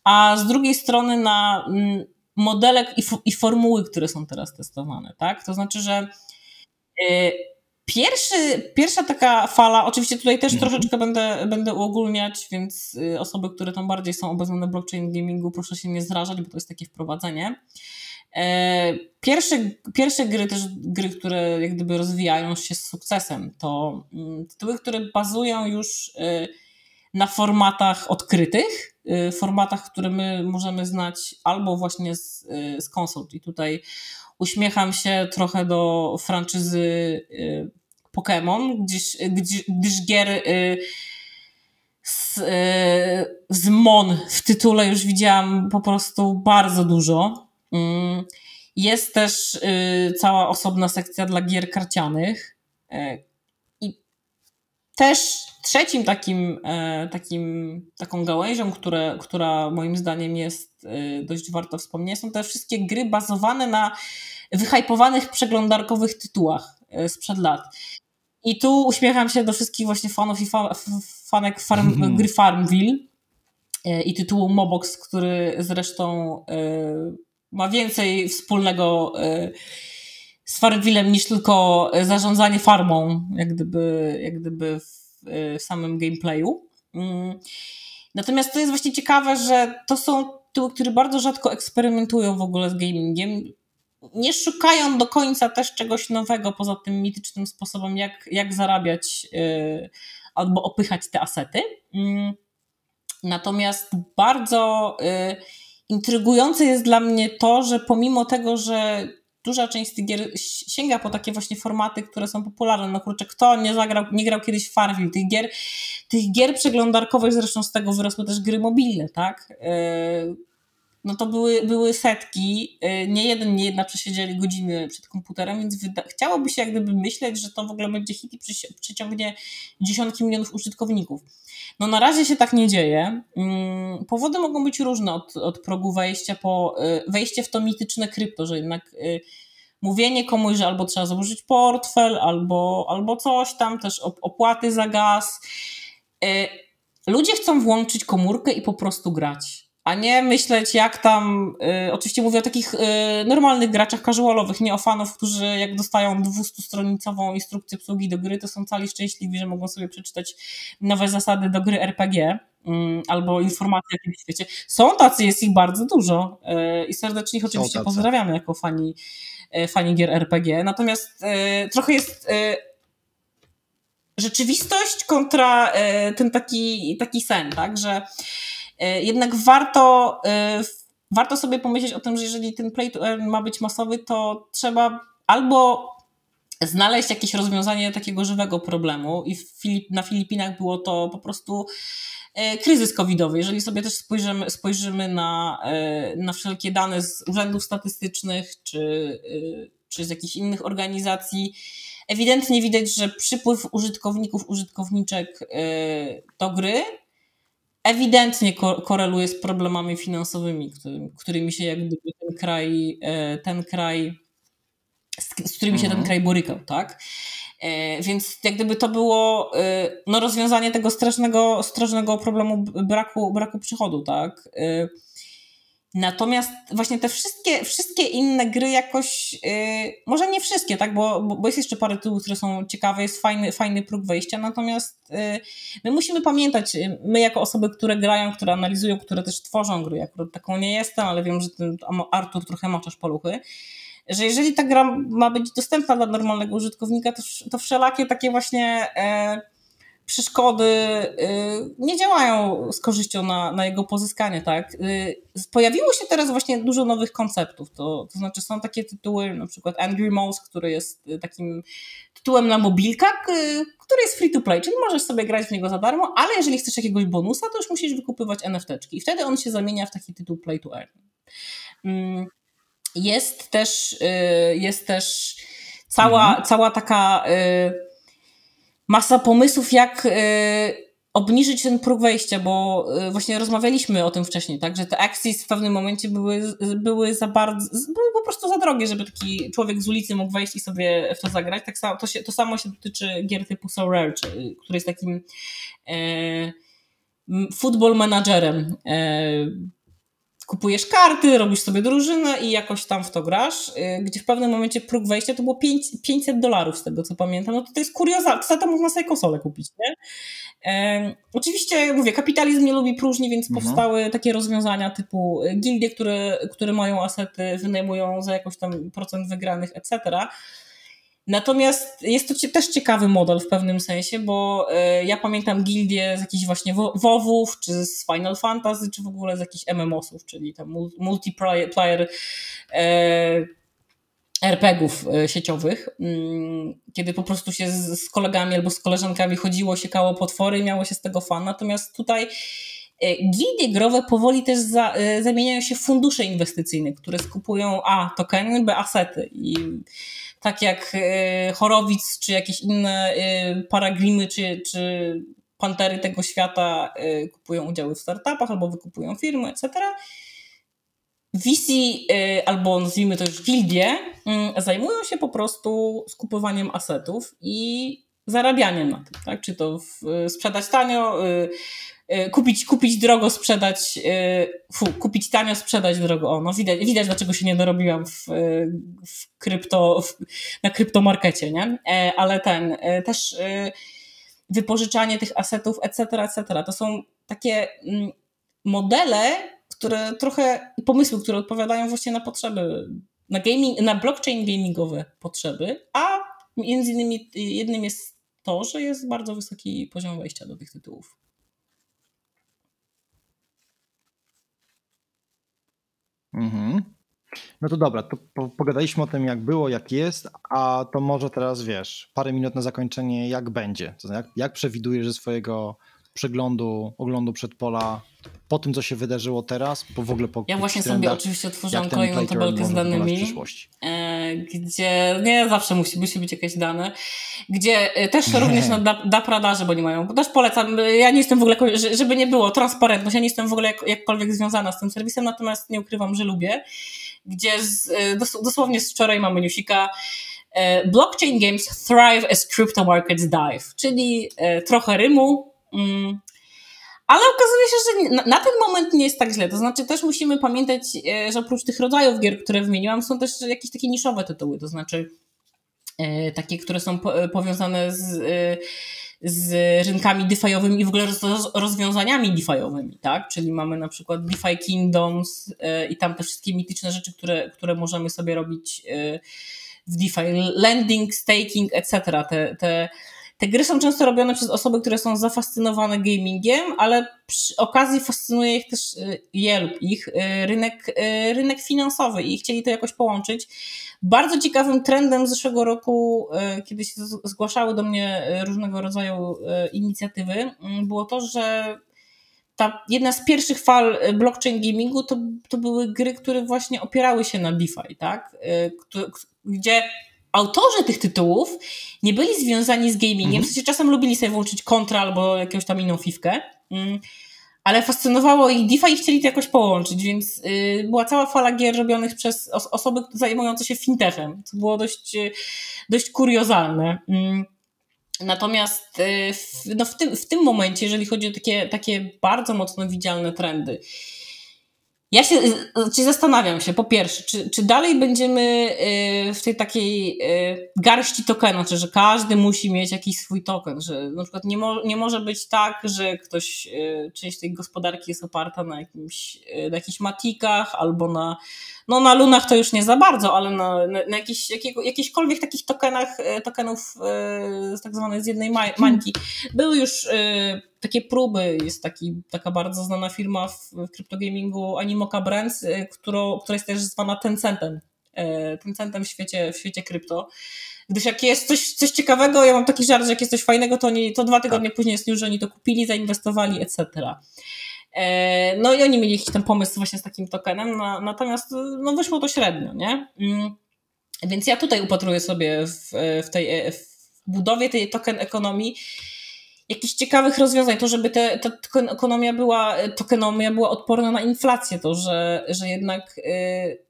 a z drugiej strony na mm, modelek i, i formuły, które są teraz testowane. Tak? To znaczy, że e, Pierwszy, pierwsza taka fala, oczywiście tutaj też mhm. troszeczkę będę, będę uogólniać, więc y, osoby, które tam bardziej są obecne w blockchain gamingu, proszę się nie zrażać, bo to jest takie wprowadzenie. E, pierwsze, pierwsze gry, też gry, które jak gdyby rozwijają się z sukcesem, to mm, tytuły, które bazują już y, na formatach odkrytych, y, formatach, które my możemy znać albo właśnie z, z konsol. I tutaj uśmiecham się trochę do franczyzy y, Pokémon, gdyż, gdyż, gier y, z, y, z Mon w tytule już widziałam po prostu bardzo dużo. Mm, jest też cała osobna sekcja dla gier karcianych. Też trzecim takim, takim, taką gałęzią, które, która moim zdaniem jest dość warta wspomnienia, są te wszystkie gry bazowane na wyhypowanych przeglądarkowych tytułach e, sprzed lat. I tu uśmiecham się do wszystkich właśnie fanów i fa fanek farm, mm. gry Farmville e, i tytułu Mobox, który zresztą e, ma więcej wspólnego z Farmvillem niż tylko zarządzanie farmą, jak gdyby, jak gdyby w, w samym gameplayu. Mm. Natomiast to jest właśnie ciekawe, że to są tytuły, które bardzo rzadko eksperymentują w ogóle z gamingiem. Nie szukają do końca też czegoś nowego poza tym mitycznym sposobem, jak, jak zarabiać yy, albo opychać te asety. Yy. Natomiast bardzo yy, intrygujące jest dla mnie to, że pomimo tego, że duża część tych gier sięga po takie właśnie formaty, które są popularne. No kurczę, kto nie zagrał, nie grał kiedyś w Farmville? Tych gier, tych gier przeglądarkowych, zresztą z tego wyrosły też gry mobilne, tak? E, no to były, były setki, e, nie jeden, nie jedna przesiedzieli godziny przed komputerem, więc chciałoby się jak gdyby myśleć, że to w ogóle będzie hit i przyciągnie dziesiątki milionów użytkowników. No na razie się tak nie dzieje. Mm, powody mogą być różne od, od progu wejścia po y, wejście w to mityczne krypto, że jednak y, mówienie komuś, że albo trzeba założyć portfel, albo, albo coś tam, też opłaty za gaz. Y, ludzie chcą włączyć komórkę i po prostu grać a nie myśleć jak tam, y, oczywiście mówię o takich y, normalnych graczach casualowych, nie o fanów, którzy jak dostają 200-stronicową instrukcję obsługi do gry, to są cali szczęśliwi, że mogą sobie przeczytać nowe zasady do gry RPG y, albo informacje o jakimś świecie. Są tacy, jest ich bardzo dużo y, i serdecznie ich oczywiście pozdrawiamy jako fani, y, fani gier RPG, natomiast y, trochę jest rzeczywistość kontra ten taki, taki sen, tak, że jednak warto, e, warto sobie pomyśleć o tym, że jeżeli ten play to earn ma być masowy, to trzeba albo znaleźć jakieś rozwiązanie takiego żywego problemu i Filip, na Filipinach było to po prostu e, kryzys covidowy. Jeżeli sobie też spojrzymy, spojrzymy na, na wszelkie dane z urzędów statystycznych czy, czy z jakichś innych organizacji, ewidentnie widać, że przypływ użytkowników, użytkowniczek do gry ewidentnie ko koreluje z problemami finansowymi, który, którymi się jak gdyby ten kraj, e, ten kraj z, z którymi się ten mhm. kraj borykał, tak? E, więc jak gdyby to było e, no, rozwiązanie tego strasznego, strasznego problemu braku, braku przychodu, tak? Natomiast właśnie te wszystkie, wszystkie inne gry jakoś, yy, może nie wszystkie, tak, bo, bo jest jeszcze parę tytułów, które są ciekawe, jest fajny, fajny próg wejścia, natomiast yy, my musimy pamiętać, y, my jako osoby, które grają, które analizują, które też tworzą gry, akurat taką nie jestem, ale wiem, że ten Artur trochę maczasz poluchy, że jeżeli ta gra ma być dostępna dla normalnego użytkownika, to, to wszelakie takie właśnie... Yy, przeszkody y, nie działają z korzyścią na, na jego pozyskanie, tak? Y, pojawiło się teraz właśnie dużo nowych konceptów, to, to znaczy są takie tytuły, na przykład Angry Mouse, który jest y, takim tytułem na mobilkach, który jest free to play, czyli możesz sobie grać w niego za darmo, ale jeżeli chcesz jakiegoś bonusa, to już musisz wykupywać NFT-czki i wtedy on się zamienia w taki tytuł play to earn. Mm, jest też, jest też cała, mhm. cała taka masa pomysłów, jak y, obniżyć ten próg wejścia, bo y, właśnie rozmawialiśmy o tym wcześniej, tak, że te akcje w pewnym momencie były, były za bardzo, były po prostu za drogie, żeby taki człowiek z ulicy mógł wejść i sobie w to zagrać. Tak samo, to, się, to samo się dotyczy gier typu So Rare, czy, który jest takim e, football managerem. Kupujesz karty, robisz sobie drużynę i jakoś tam w to grasz, y, gdzie w pewnym momencie próg wejścia to było 5, 500 dolarów z tego co pamiętam, no to to jest kuriozalne, za to można sobie konsolę kupić, nie? E, oczywiście, mówię, kapitalizm nie lubi próżni, więc mhm. powstały takie rozwiązania typu y, gildie, które, które mają asety, wynajmują za jakoś tam procent wygranych, etc., Natomiast jest to też ciekawy model w pewnym sensie, bo e, ja pamiętam gildie z jakichś właśnie WoWów, czy z Final Fantasy, czy w ogóle z jakichś MMOsów, czyli tam multiplayer e, RPGów e, sieciowych, mm, kiedy po prostu się z kolegami albo z koleżankami chodziło, siekało potwory i miało się z tego fan. Natomiast tutaj Gildie growe powoli też za, zamieniają się w fundusze inwestycyjne, które skupują A tokeny, B asety i tak jak e, Chorowic, czy jakieś inne e, paraglimy, czy, czy pantery tego świata e, kupują udziały w startupach albo wykupują firmy, etc. VC albo nazwijmy to już gildie mm, zajmują się po prostu skupowaniem asetów i zarabianiem na tym, tak? Czy to w, sprzedać tanio, kupić, kupić drogo, sprzedać, y, fu, kupić tanio, sprzedać drogo. O, no widać, widać dlaczego się nie dorobiłam w, y, w krypto, w, na kryptomarkecie, nie? E, ale ten, też wypożyczanie tych asetów, etc., etc. To są takie mm, modele, które trochę, pomysły, które odpowiadają właśnie na potrzeby, na, gaming, na blockchain gamingowe potrzeby, a między innymi jednym jest to, że jest bardzo wysoki poziom wejścia do tych tytułów.
Mhm. No to dobra, to pogadaliśmy o tym, jak było, jak jest, a to może teraz wiesz, parę minut na zakończenie, jak będzie. To jak, jak przewidujesz ze swojego przeglądu, oglądu przedpola po tym, co się wydarzyło teraz, po w ogóle po
Ja właśnie sobie oczywiście otworzyłam kolejną tabelkę z danymi, e, gdzie nie zawsze musi, musi być jakieś dane, gdzie e, też również na da, da bo nie mają, bo też polecam, ja nie jestem w ogóle, żeby nie było, transparentność, ja nie jestem w ogóle jak, jakkolwiek związana z tym serwisem, natomiast nie ukrywam, że lubię, gdzie z, e, dosłownie z wczoraj mamy newsika, Blockchain games thrive as crypto markets dive, czyli trochę rymu, mm, ale okazuje się, że na, ten moment nie jest tak źle. To znaczy też musimy pamiętać, e, że oprócz tych rodzajów gier, które wymieniłam, są też jakieś takie niszowe tytuły, to znaczy e, takie, które są e, powiązane z, z rynkami DeFi'owymi i w ogóle roz, rozwiązaniami DeFi'owymi, tak? Czyli mamy na przykład DeFi Kingdoms i tam te wszystkie mityczne rzeczy, które, które możemy sobie robić w DeFi. Lending, staking, etc. Te, te te gry są często robione przez osoby, które są zafascynowane gamingiem, ale przy okazji fascynuje ich też y, je lub ich y, rynek, y, rynek finansowy i chcieli to jakoś połączyć. Bardzo ciekawym trendem zeszłego roku, kiedy się zgłaszały do mnie różnego rodzaju inicjatywy, mm, było to, że ta jedna z pierwszych fal blockchain gamingu to, to były gry, które właśnie opierały się na DeFi, tak? Gdzie autorzy tych tytułów nie byli związani z gamingiem, mhm. w sensie czasem lubili sobie włączyć kontra albo jakąś tam inną fifkę, mm, ale fascynowało ich DeFi i chcieli to jakoś połączyć, więc y, była cała fala gier robionych przez osoby zajmujące się fintechem, co było dość, y, dość kuriozalne. Mm. Natomiast y, w, no w, tym, w tym momencie, jeżeli chodzi o takie, takie bardzo mocno widzialne trendy, ja się znaczy zastanawiam się, po pierwsze, czy, czy dalej będziemy y, w tej takiej y, garści tokenu, czy że każdy musi mieć jakiś swój token, że na przykład nie, mo, nie może być tak, że ktoś, y, część tej gospodarki jest oparta na, jakimś, na jakichś matikach albo na, no na lunach to już nie za bardzo, ale na, na, na jakichś, jakiego, jakichkolwiek takich tokenach, tokenów tak zwanej z jednej mańki. Były już takie próby, jest taki, taka bardzo znana firma w, w kryptogamingu Animoca Brands, y, którą, która jest też zwana Tencentem, y, Tencentem w świecie, w świecie krypto. Gdyż jak jest coś, coś ciekawego, ja mam taki żart, że jak jest coś fajnego, to, oni, to dwa tygodnie tak. później jest już, że oni to kupili, zainwestowali, etc. E, no i oni mieli jakiś ten pomysł właśnie z takim tokenem, no, natomiast no, wyszło to średnio, nie? Mm. Więc ja tutaj upatruję sobie w, w tej w budowie tej token ekonomii jakichś ciekawych rozwiązań, to żeby te, ta ekonomia była, tokenomia była odporna na inflację, to że, że jednak yy,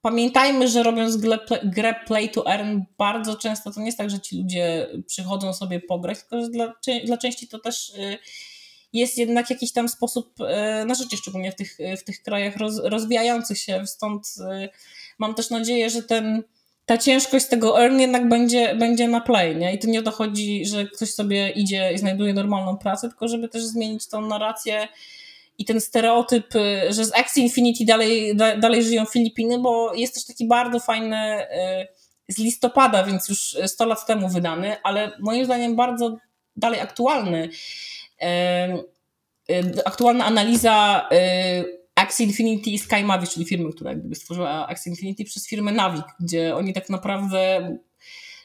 pamiętajmy, że robiąc grę, grę play to earn bardzo często to nie jest tak, że ci ludzie przychodzą sobie pograć, tylko że dla, dla części to też yy, jest jednak jakiś tam sposób yy, na życie, szczególnie w tych, w tych krajach roz, rozwijających się, stąd y, mam też nadzieję, że ten ta ciężkość tego earn jednak będzie, będzie na play, nie? I to nie dochodzi, że ktoś sobie idzie i znajduje normalną pracę, tylko żeby też zmienić tą narrację i ten stereotyp, y, że z Axie Infinity dalej, da, dalej żyją Filipiny, bo jest też taki bardzo fajny y, z listopada, więc już 100 lat temu wydany, ale moim zdaniem bardzo dalej aktualny. Y, aktualna analiza Axie Infinity i Sky Mavic, czyli firmy, która jakby stworzyła Axie Infinity przez firmę Navic, gdzie oni tak naprawdę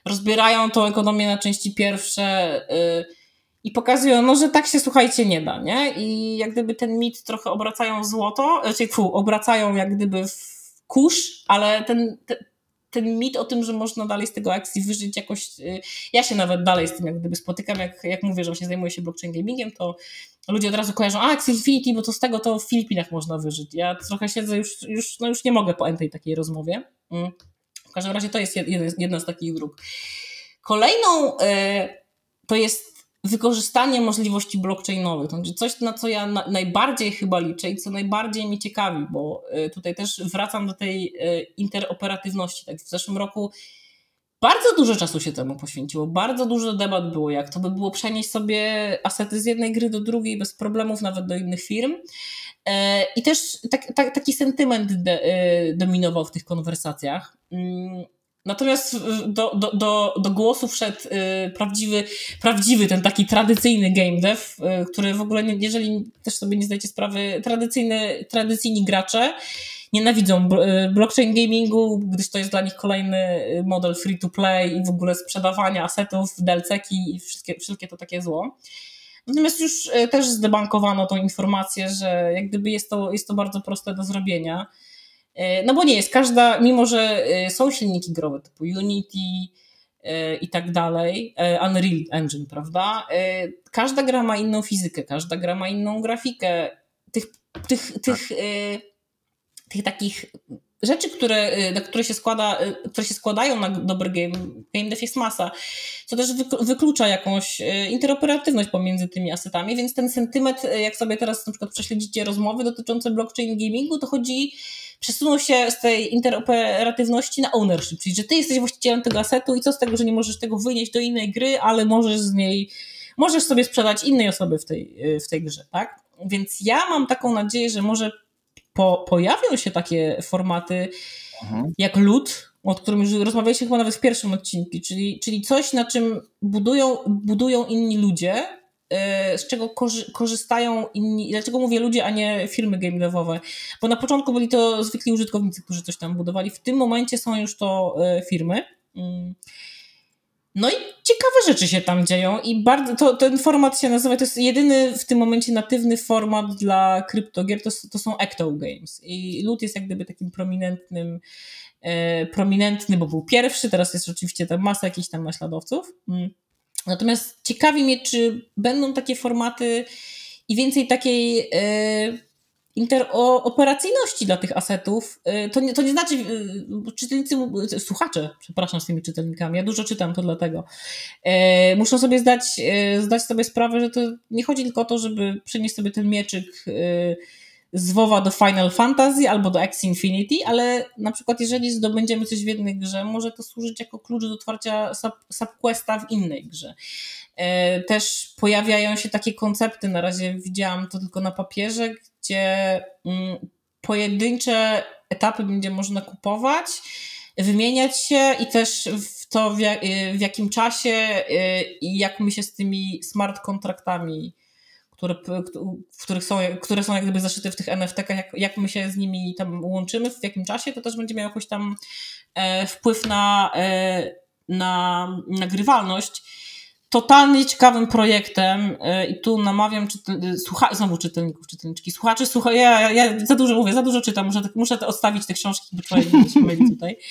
rozbierają tą ekonomię na części pierwsze yy, i pokazują, no, że tak się słuchajcie nie da, nie? I jak gdyby ten mit trochę obracają w złoto, znaczy fu, obracają jak gdyby w kurz, ale ten, te, ten mit o tym, że można dalej z tego akcji wyżyć jakoś, y, ja się nawet dalej z tym jak gdyby spotykam, jak, jak mówię, że właśnie zajmuję się blockchain gamingiem, to ludzie od razu kojarzą, a Axie bo to z tego to w Filipinach można wyżyć. Ja trochę siedzę, już, już, no już nie mogę po tej takiej rozmowie. Mm. W każdym razie to jest jedna z takich dróg. Kolejną y, to jest wykorzystanie możliwości blockchainowych. Znaczy coś, na co ja na, najbardziej chyba liczę i co najbardziej mi ciekawi, bo y, tutaj też wracam do tej y, interoperatywności. Tak w zeszłym roku bardzo dużo czasu się temu poświęciło, bardzo dużo debat było, jak to by było przenieść sobie asety z jednej gry do drugiej bez problemów, nawet do innych firm. E, I też tak, tak, taki sentyment e, dominował w tych konwersacjach. Mm, natomiast do, do, do, do głosu wszedł e, prawdziwy, prawdziwy, ten taki tradycyjny game dev, który w ogóle, jeżeli też sobie nie zdajecie sprawy, tradycyjny, tradycyjni gracze nienawidzą blockchain gamingu, gdyż to jest dla nich kolejny model free to play i w ogóle sprzedawania asetów, DLC-ki i wszystkie, wszystkie to takie zło. Natomiast już e, też zdebankowano tą informację, że jak gdyby jest to, jest to bardzo proste do zrobienia. No bo nie jest każda, mimo że są silniki growe typu Unity i tak dalej, Unreal Engine, prawda? Każda gra ma inną fizykę, każda gra ma inną grafikę. Tych, tych, tych, tych takich rzeczy, które, y, na które się, składa, y, które się składają na dobry game, game dev jest masa, co też wyklucza jakąś y, interoperatywność pomiędzy tymi asetami, więc ten sentyment, jak sobie teraz na przykład prześledzicie rozmowy dotyczące blockchain gamingu, to chodzi, przesunął się z tej interoperatywności na ownership, czyli że ty jesteś właścicielem tego asetu i co z tego, że nie możesz tego wynieść do innej gry, ale możesz z niej, możesz sobie sprzedać innej osoby w tej, w tej grze, tak? Więc ja mam taką nadzieję, że może po, pojawią się takie formaty mhm. jak lód, o którym już rozmawialiśmy chyba nawet w pierwszym odcinku, czyli, czyli coś, na czym budują, budują inni ludzie, e, z czego korzy korzystają inni, dlaczego mówię ludzie, a nie firmy game devowe, bo na początku byli to zwykli użytkownicy, którzy coś tam budowali, w tym momencie są już to e, firmy. No i ciekawe rzeczy się tam dzieją i bardzo, to, ten format się nazywa, to jest jedyny w tym momencie natywny format dla kryptogier, to, to są Ecto Games i Loot jest jak gdyby takim prominentnym, e, prominentny, bo był pierwszy, teraz jest oczywiście tam masa jakichś tam naśladowców. Mm. Natomiast ciekawi mnie, czy będą takie formaty i więcej takiej e, interoperacyjności dla tych asetów. Y, to nie, to nie znaczy, y, czytelnicy, słuchacze, przepraszam z tymi czytelnikami, ja dużo czytam, to dlatego, y, muszą sobie zdać, zdać sobie sprawę, że to nie chodzi tylko o to, żeby przenieść sobie ten mieczyk z WoWa do Final Fantasy albo do X Infinity, ale na przykład jeżeli zdobędziemy coś w jednej grze, może to służyć jako klucz do otwarcia sub, subquesta w innej grze. Też pojawiają się takie koncepty, na razie widziałam to tylko na papierze, gdzie mm, pojedyncze etapy będzie można kupować, wymieniać się i też w to, w, w jakim czasie y, i jak my się z tymi smart kontraktami, które, w których są, które są jak gdyby zaszyte w tych NFT-kach, jak, jak my się z nimi tam łączymy, w jakim czasie, to też będzie miało jakoś tam e, wpływ na, e, na nagrywalność totalnie ciekawym projektem e, i tu namawiam czytel, słucha, znowu czytelników, czytelniczki, słuchaczy, słucha, ja, ja za dużo mówię, za dużo czytam, muszę, muszę odstawić te książki, bo człowiek nie się myli tutaj.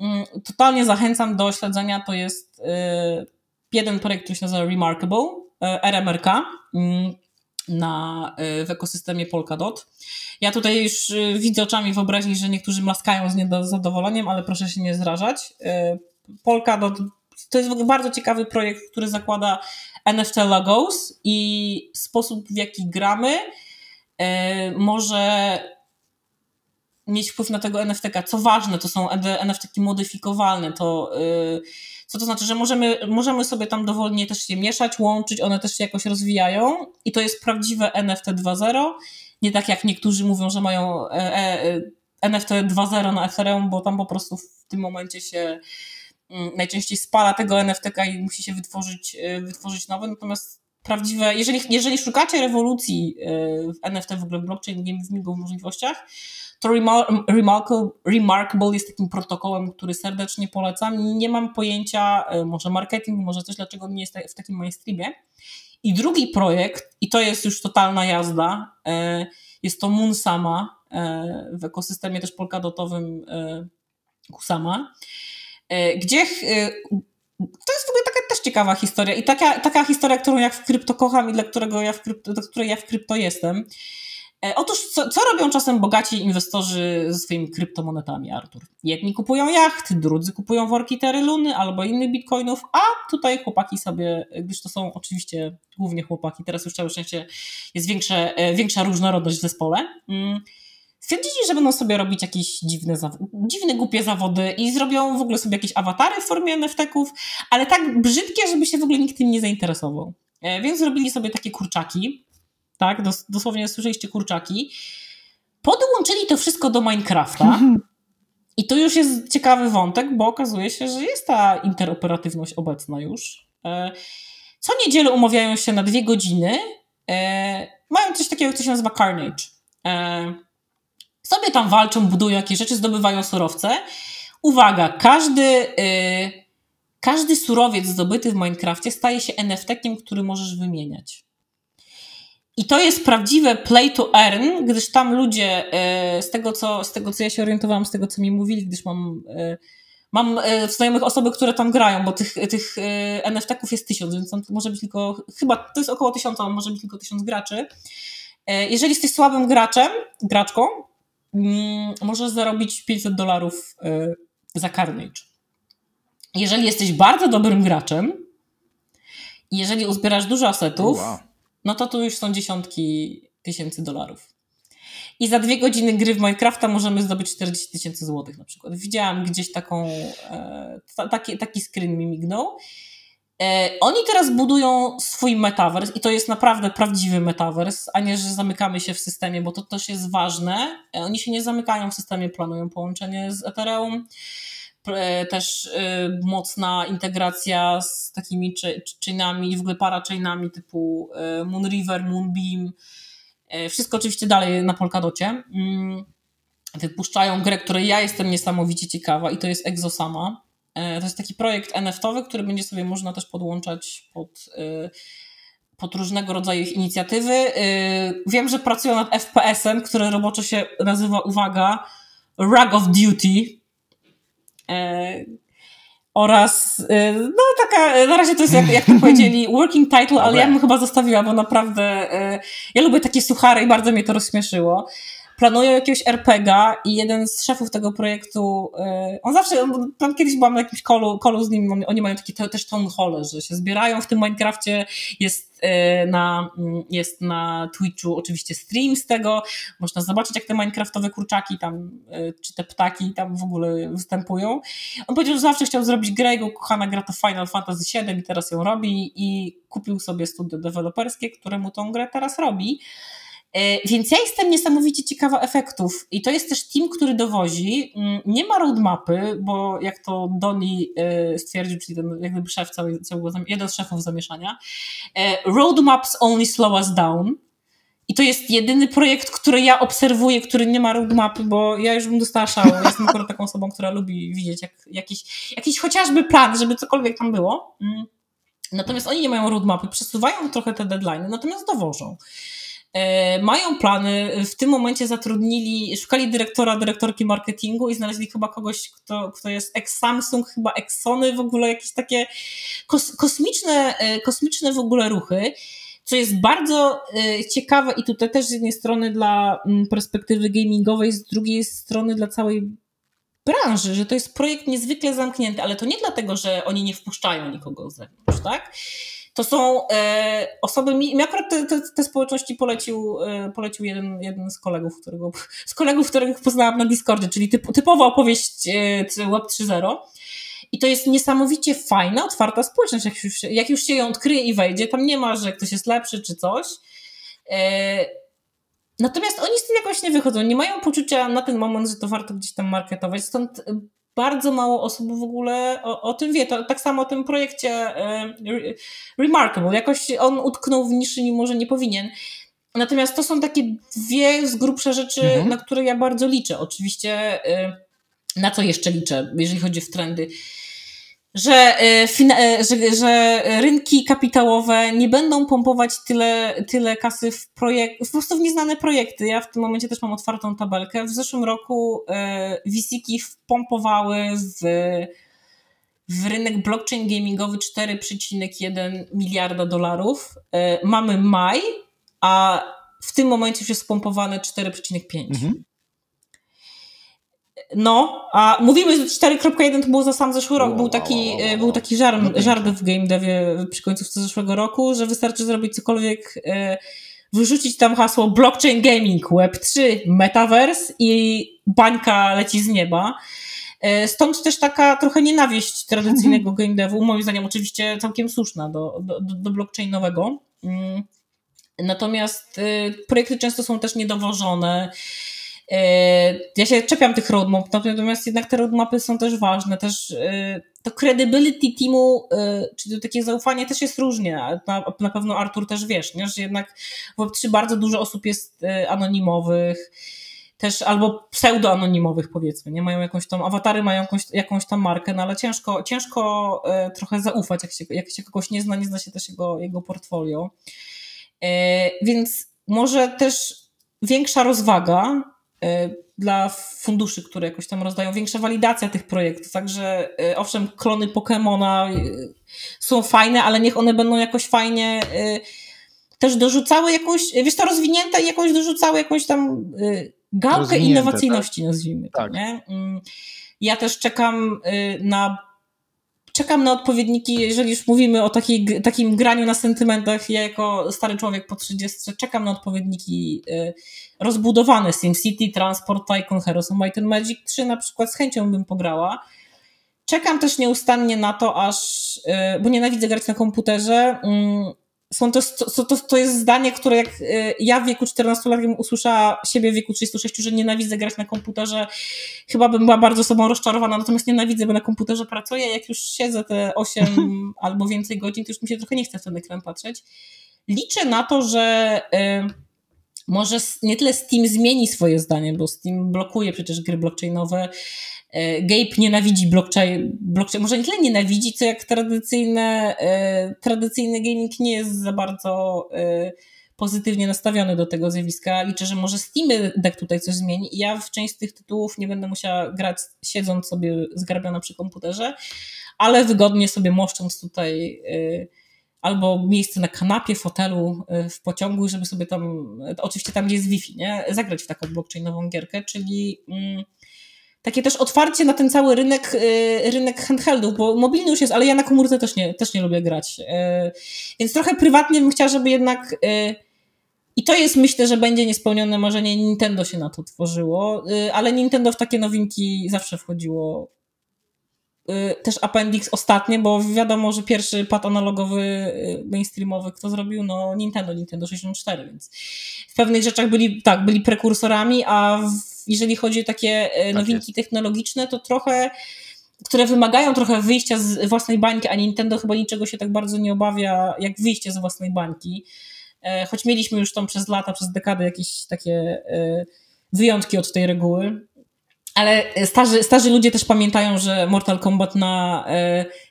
Mm, totalnie zachęcam do śledzenia, to jest e, jeden projekt, który się nazywa Remarkable, RMRK, mm, na, w ekosystemie Polkadot. Ja tutaj już widzę oczami wyobraźni, że niektórzy mlaskają z niezadowoleniem, ale proszę się nie zrażać. Polkadot to jest bardzo ciekawy projekt, który zakłada NFT logos i sposób, w jaki gramy, e, może mieć wpływ na tego NFT. Co ważne, to są NFT modyfikowalne. To, e, co to znaczy, że możemy, możemy sobie tam dowolnie też się mieszać, łączyć, one też się jakoś rozwijają i to jest prawdziwe NFT 2.0. Nie tak jak niektórzy mówią, że mają e, NFT 2.0 na Ethereum, bo tam po prostu w tym momencie się najczęściej spala tego NFT-ka i musi się wytworzyć, e, wytworzyć nowe, natomiast prawdziwe, jeżeli, jeżeli szukacie rewolucji e, w NFT, w ogóle blockchain, gamingu w możliwościach, to Remarkable, Remarkable jest takim protokołem, który serdecznie polecam. Nie mam pojęcia, e, może marketing, może coś, dlaczego nie jest w takim mainstreamie. I drugi projekt, i to jest już totalna jazda, jest to Moonsama w ekosystemie też polkadotowym Kusama. E, gdzie e, to jest w ogóle taka też ciekawa historia i taka, taka historia, którą ja w krypto kocham i dla, którego ja w krypto, dla której ja w krypto jestem. E, otóż, co, co robią czasem bogaci inwestorzy ze swoimi kryptomonetami, Artur? Jedni kupują jacht, drudzy kupują worki Teryluny albo innych bitcoinów, a tutaj chłopaki sobie, gdyż to są oczywiście głównie chłopaki, teraz już całe szczęście jest większe, większa różnorodność w zespole, mm, stwierdzili, że będą sobie robić jakieś dziwne, dziwne, głupie zawody i zrobią w ogóle sobie jakieś awatary w formie NFT-ków, ale tak brzydkie, żeby się w ogóle nikt tym nie zainteresował. E, więc zrobili sobie takie kurczaki, tak, dos dosłownie słyszeliście kurczaki, podłączyli to wszystko do Minecrafta. I to już jest ciekawy wątek, bo okazuje się, że jest ta interoperatywność obecna już. E, co niedzielę umawiają się na dwie godziny, e, mają coś takiego, co się nazywa Carnage sobie tam walczą, budują jakieś rzeczy, zdobywają surowce. Uwaga, każdy, yy, każdy surowiec zdobyty w Minecrafcie staje się NFT-kiem, który możesz wymieniać. I to jest prawdziwe play to earn, gdyż tam ludzie, yy, z, tego, co, z tego co ja się orientowałam, z tego co mi mówili, gdyż mam, yy, mam yy, znajomych osoby, które tam grają, bo tych, tych NFT-ków jest tysiąc, więc tam może być tylko, chyba to jest około tysiąca, może być tylko tysiąc graczy. Jeżeli jesteś słabym graczem, graczką, mm, możesz zarobić 500 dolarów y, za Carnage. Jeżeli jesteś bardzo dobrym graczem i jeżeli uzbierasz dużo asetów, wow. no to tu już są dziesiątki tysięcy dolarów. I za dwie godziny gry w Minecrafta możemy zdobyć 40 tysięcy złotych na przykład. Widziałam gdzieś taką, e, taki, taki screen mi mignął. E, oni teraz budują swój metavers i to jest naprawdę prawdziwy metavers, a nie, że zamykamy się w systemie, bo to też jest ważne. E, oni się nie zamykają w systemie, planują połączenie z Ethereum. E, też mocna integracja z takimi chainami, w ogóle parachainami typu Moonriver, Moonbeam. Wszystko oczywiście dalej na Polkadocie. Mm, wypuszczają grę, której ja jestem niesamowicie ciekawa i to jest Exosama to jest taki projekt NFT-owy, który będzie sobie można też podłączać pod, e, pod różnego rodzaju inicjatywy. E, wiem, że pracują nad FPS-em, który roboczo się nazywa, uwaga, Rug of Duty. Oraz, no taka, na razie to jest jak, jak to powiedzieli, working title, ale ja bym chyba zostawiła, bo naprawdę ja lubię takie suchary i bardzo mnie to rozśmieszyło planują jakiegoś RPGa i jeden z szefów tego projektu, y, on zawsze, tam kiedyś byłam na jakimś kolu, kolu z nim, oni mają takie też town hall, że się zbierają w tym Minecrafcie, jest y, na, mm, jest na Twitchu oczywiście stream z tego, można zobaczyć jak te Minecraftowe kurczaki tam, y, czy te ptaki tam w ogóle występują. On powiedział, że zawsze chciał zrobić grę, jego kochana gra to Final Fantasy VII i teraz ją robi i kupił sobie studio deweloperskie, które mu tą grę teraz robi. E, więc ja jestem niesamowicie ciekawa efektów i to jest też team, który dowozi. Mm, nie ma roadmapy, bo jak to Doni e, stwierdził, czyli ten jak gdyby szef jeden z szefów zamieszania, e, roadmaps only slow us down. I to jest jedyny projekt, który ja obserwuję, który nie ma roadmapy, bo ja już bym dostała szału. Jestem akurat taką osobą, która lubi widzieć jak, jakiś, jakiś chociażby plan, żeby cokolwiek tam było. Mm. Natomiast oni nie mają roadmapy, przesuwają trochę te deadline, natomiast dowożą. E, mają plany, w tym momencie zatrudnili, szukali dyrektora, dyrektorki marketingu i znaleźli chyba kogoś, kto, kto jest ex-Samsung, chyba ex-Sony, w ogóle jakieś takie kos, kosmiczne, e, kosmiczne w ogóle ruchy co jest bardzo e, ciekawe i tutaj też z jednej strony dla mm, perspektywy gamingowej, z drugiej strony dla całej branży, że to jest projekt niezwykle zamknięty, ale to nie dlatego, że oni nie wpuszczają nikogo z zewnątrz, tak? To są e, osoby, mi, akurat te, te, te, społeczności polecił, e, polecił jeden, jeden z kolegów, którego, z kolegów, których poznałam na Discordzie, czyli typ, typowa opowieść e, Web 3.0. I to jest niesamowicie fajna, otwarta społeczność, jak już, jak już się ją odkryje i wejdzie, tam nie ma, że ktoś jest lepszy czy coś. E, natomiast oni z tym jakoś nie wychodzą, nie mają poczucia na ten moment, że to warto gdzieś tam marketować, stąd bardzo mało osób w ogóle o, o tym wie. To, tak samo o tym projekcie e, Remarkable. Jakoś on utknął w niszy, mimo że nie powinien. Natomiast to są takie dwie z grubsze rzeczy, mhm. na które ja bardzo liczę. Oczywiście, e, na co jeszcze liczę, jeżeli chodzi o trendy że, e, e, że, że rynki kapitałowe nie będą pompować tyle, tyle kasy w projekt, po prostu w nieznane projekty. Ja w tym momencie też mam otwartą tabelkę. W zeszłym roku e, VC-ki wpompowały w, w rynek blockchain gamingowy 4,1 miliarda dolarów. Mamy maj, a w tym momencie już jest spompowane 4,5. Mhm. No, a mówimy, że 4.1 to było za sam zeszły rok. Wow, był taki, był taki żart, żart w game devie przy końcówce zeszłego roku, że wystarczy zrobić cokolwiek e, wyrzucić tam hasło blockchain gaming, web3, metaverse i bańka leci z nieba. E, stąd też taka trochę nienawiść tradycyjnego mhm. game devu, moim zdaniem oczywiście całkiem słuszna do, do, do blockchainowego. Mm. Natomiast projekty często są też niedowożone. E, ja się czepiam tych roadmap, natomiast jednak te roadmapy są też ważne. Też y, to credibility teamu, y, czy to takie zaufanie też jest różnie. Na, na pewno Artur też wiesz, nie? że jednak w Web3 bardzo dużo osób jest anonimowych też albo pseudoanonimowych powiedzmy, nie mają jakąś tam, awatary mają jakąś, jakąś tam markę, no ale ciężko, ciężko trochę zaufać, jak się, jak się kogoś nie zna, nie zna się też jego, jego portfolio. Więc może też większa rozwaga dla funduszy, które jakoś tam rozdają, większa walidacja tych projektów. Także owszem, klony Pokemona są fajne, ale niech one będą jakoś fajnie też dorzucały jakąś, wiesz, to rozwinięte i jakąś dorzucały jakąś tam gałkę innowacyjności, tak? nazwijmy to. Tak. Nie? Mm, ja też czekam y, na czekam na odpowiedniki, jeżeli już mówimy o takiej, takim graniu na sentymentach, ja jako stary człowiek po 30 czekam na odpowiedniki y, rozbudowane SimCity, Transport Tycoon, Heroes of Might and Magic 3 na przykład z chęcią bym pograła. Czekam też nieustannie na to, aż, y, bo nienawidzę grać na komputerze, mm, są to, to, to, to jest zdanie, które jak y, ja w wieku 14 lat usłyszała siebie w wieku 36, że nienawidzę grać na komputerze, chyba bym była bardzo sobą rozczarowana, natomiast nienawidzę, bo na komputerze pracuję, jak już siedzę te 8 albo więcej godzin, to już mi się trochę nie chce w ten ekran patrzeć. Liczę na to, że y, może nie tyle Steam zmieni swoje zdanie, bo Steam blokuje przecież gry blockchainowe, Gabe nienawidzi blockchain, blockchain, może nie tyle nienawidzi, co jak tradycyjne, e, tradycyjny gaming nie jest za bardzo e, pozytywnie nastawiony do tego zjawiska. Liczę, że może Steam Deck tutaj coś zmieni ja w część z tych tytułów nie będę musiała grać siedząc sobie zgrabiona przy komputerze, ale wygodnie sobie moszcząc tutaj albo miejsce na kanapie, fotelu w pociągu, żeby sobie tam, oczywiście tam gdzie jest Wi-Fi, nie? zagrać w taką blockchainową gierkę, czyli... Mm, takie też otwarcie na ten cały rynek, y, rynek handheldów, bo mobilny już jest, ale ja na komórce też nie, też nie lubię grać. Y, więc trochę prywatnie bym chciała, żeby jednak y, i to jest myślę, że będzie niespełnione marzenie. Nintendo się na to tworzyło, ale Nintendo w takie nowinki zawsze wchodziło. Też Appendix ostatnie, bo wiadomo, że pierwszy pad analogowy mainstreamowy kto zrobił? No Nintendo, Nintendo 64, więc w pewnych rzeczach byli, tak, byli prekursorami, a w jeżeli chodzi o takie e, tak nowinki jest. technologiczne, to trochę które wymagają trochę wyjścia z własnej bańki, a Nintendo chyba niczego się tak bardzo nie obawia, jak wyjście z własnej bańki. E, choć mieliśmy już tam przez lata, przez dekady jakieś takie e, wyjątki od tej reguły. Ale starzy, starzy ludzie też pamiętają, że Mortal Kombat na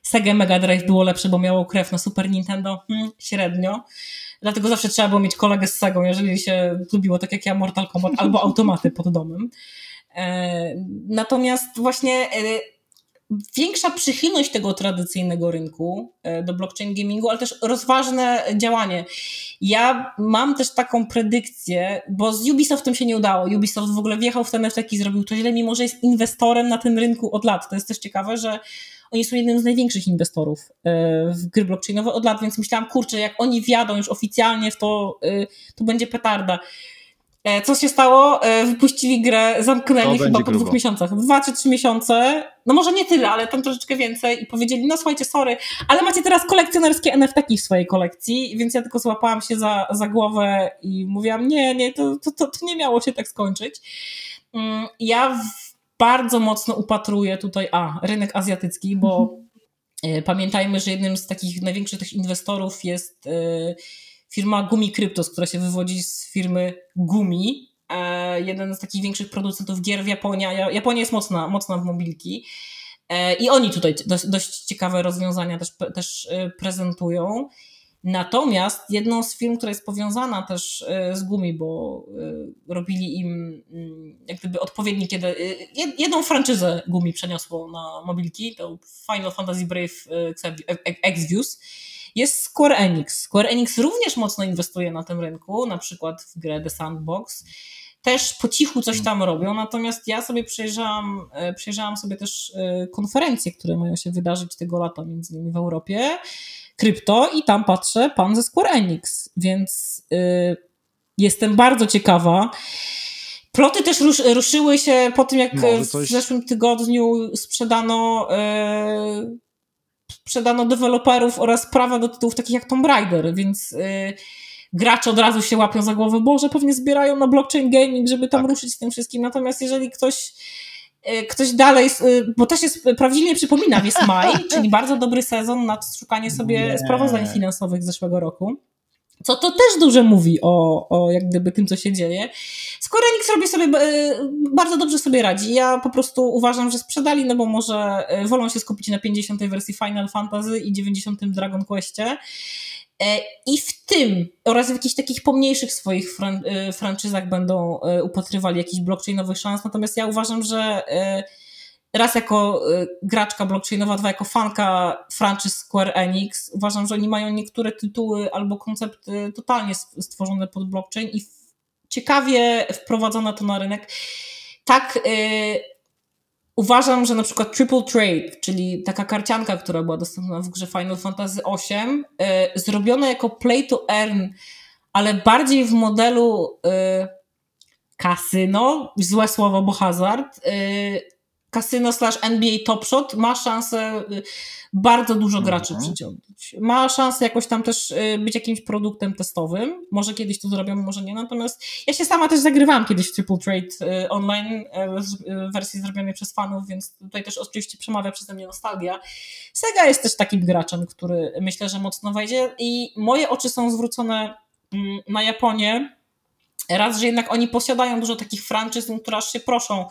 Sega Mega Drive było lepsze, bo miało krew na Super Nintendo hmm, średnio. Dlatego zawsze trzeba było mieć kolegę z Segą, jeżeli się lubiło tak jak ja Mortal Kombat albo automaty pod domem. E, natomiast właśnie e, większa przychylność tego tradycyjnego rynku e, do blockchain gamingu, ale też rozważne działanie. Ja mam też taką predykcję, bo z Ubisoftem się nie udało. Ubisoft w ogóle wjechał w ten efekt i zrobił to źle, mimo że jest inwestorem na tym rynku od lat. To jest też ciekawe, że oni są jednym z największych inwestorów e, w gry blockchainowe od lat, więc myślałam, kurczę, jak oni wjadą już oficjalnie w to, e, to będzie petarda. E, co się stało? Wypuścili grę, zamknęli chyba po grubo. dwóch miesiącach. Dwa czy trzy miesiące. No może nie tyle, ale tam troszeczkę więcej i powiedzieli, no słuchajcie, sorry, ale macie teraz kolekcjonerskie NFT w swojej kolekcji, więc ja tylko złapałam się za, za głowę i mówiłam, nie, nie, to, to, to, to nie miało się tak skończyć. Mm, ja w bardzo mocno upatruję tutaj, a, rynek azjatycki, bo mhm. pamiętajmy, że jednym z takich największych tych inwestorów jest e, firma Gumi Cryptos, która się wywodzi z firmy Gumi, e, jeden z takich większych producentów gier w Japonii. Japonia jest mocna, mocna w mobilki. I oni tutaj dość, dość ciekawe rozwiązania też, też prezentują. Natomiast jedną z firm, która jest powiązana też e, z Gumi, bo e, robili im mm, jak gdyby odpowiednik, kiedy, e, jedną franczyzę Gumi przeniosło na mobilki, to Final Fantasy Brave Exvius, jest Square Enix. Square Enix również mocno inwestuje na tym rynku, na przykład w grę The Sandbox. Też po cichu coś tam robią, natomiast ja sobie przejrzałam, przejrzałam sobie też konferencje, które mają się wydarzyć tego lata, między innymi w Europie krypto i tam patrzę pan ze Square Enix, więc yy, Jestem bardzo ciekawa. Ploty też rusz, ruszyły się po tym, jak coś... w zeszłym tygodniu sprzedano, e, sprzedano deweloperów oraz prawa do tytułów takich jak Tomb Raider, więc e, gracze od razu się łapią za głowę, Boże, pewnie zbierają na blockchain gaming, żeby tam tak. ruszyć z tym wszystkim. Natomiast jeżeli ktoś e, ktoś dalej, e, bo też jest, prawdziwie przypominam, jest maj, czyli bardzo dobry sezon na szukanie sobie Nie. sprawozdań finansowych z zeszłego roku. Co to też dużo mówi o, o jak gdyby tym, co się dzieje. Square Enix robi sobie, e, bardzo dobrze sobie radzi. Ja po prostu uważam, że sprzedali, no bo może wolą się skupić na 50. wersji Final Fantasy i 90. Dragon Questie. E, I w tym oraz w jakichś takich pomniejszych swoich fran e, franczyzach będą e, upatrywali jakichś blockchainowych szans. Natomiast ja uważam, że raz jako graczka blockchainowa, dwa jako fanka franczyz Square Enix, uważam, że oni mają niektóre tytuły albo koncepty totalnie stworzone pod blockchain i ciekawie wprowadzono to na rynek. Tak, Uważam, że na przykład Triple Trade, czyli taka karcianka, która była dostępna w grze Final Fantasy VIII, y, zrobiona jako play to earn, ale bardziej w modelu y, kasyno, złe słowo, bo hazard, y, kasyno slash NBA Top Shot ma szansę y, bardzo dużo graczy mhm. przyciągnąć. Ma szansę jakoś tam też y, być jakimś produktem testowym. Może kiedyś to zrobią, może nie. Natomiast ja się sama też zagrywałam kiedyś w Triple Trade y, online w wersji zrobionej przez fanów, więc tutaj też oczywiście przemawia przeze mnie nostalgia. Sega jest też takim graczem, który myślę, że mocno wejdzie i moje oczy są zwrócone mm, na Japonię. Raz, że jednak oni posiadają dużo takich franczyz, które aż się proszą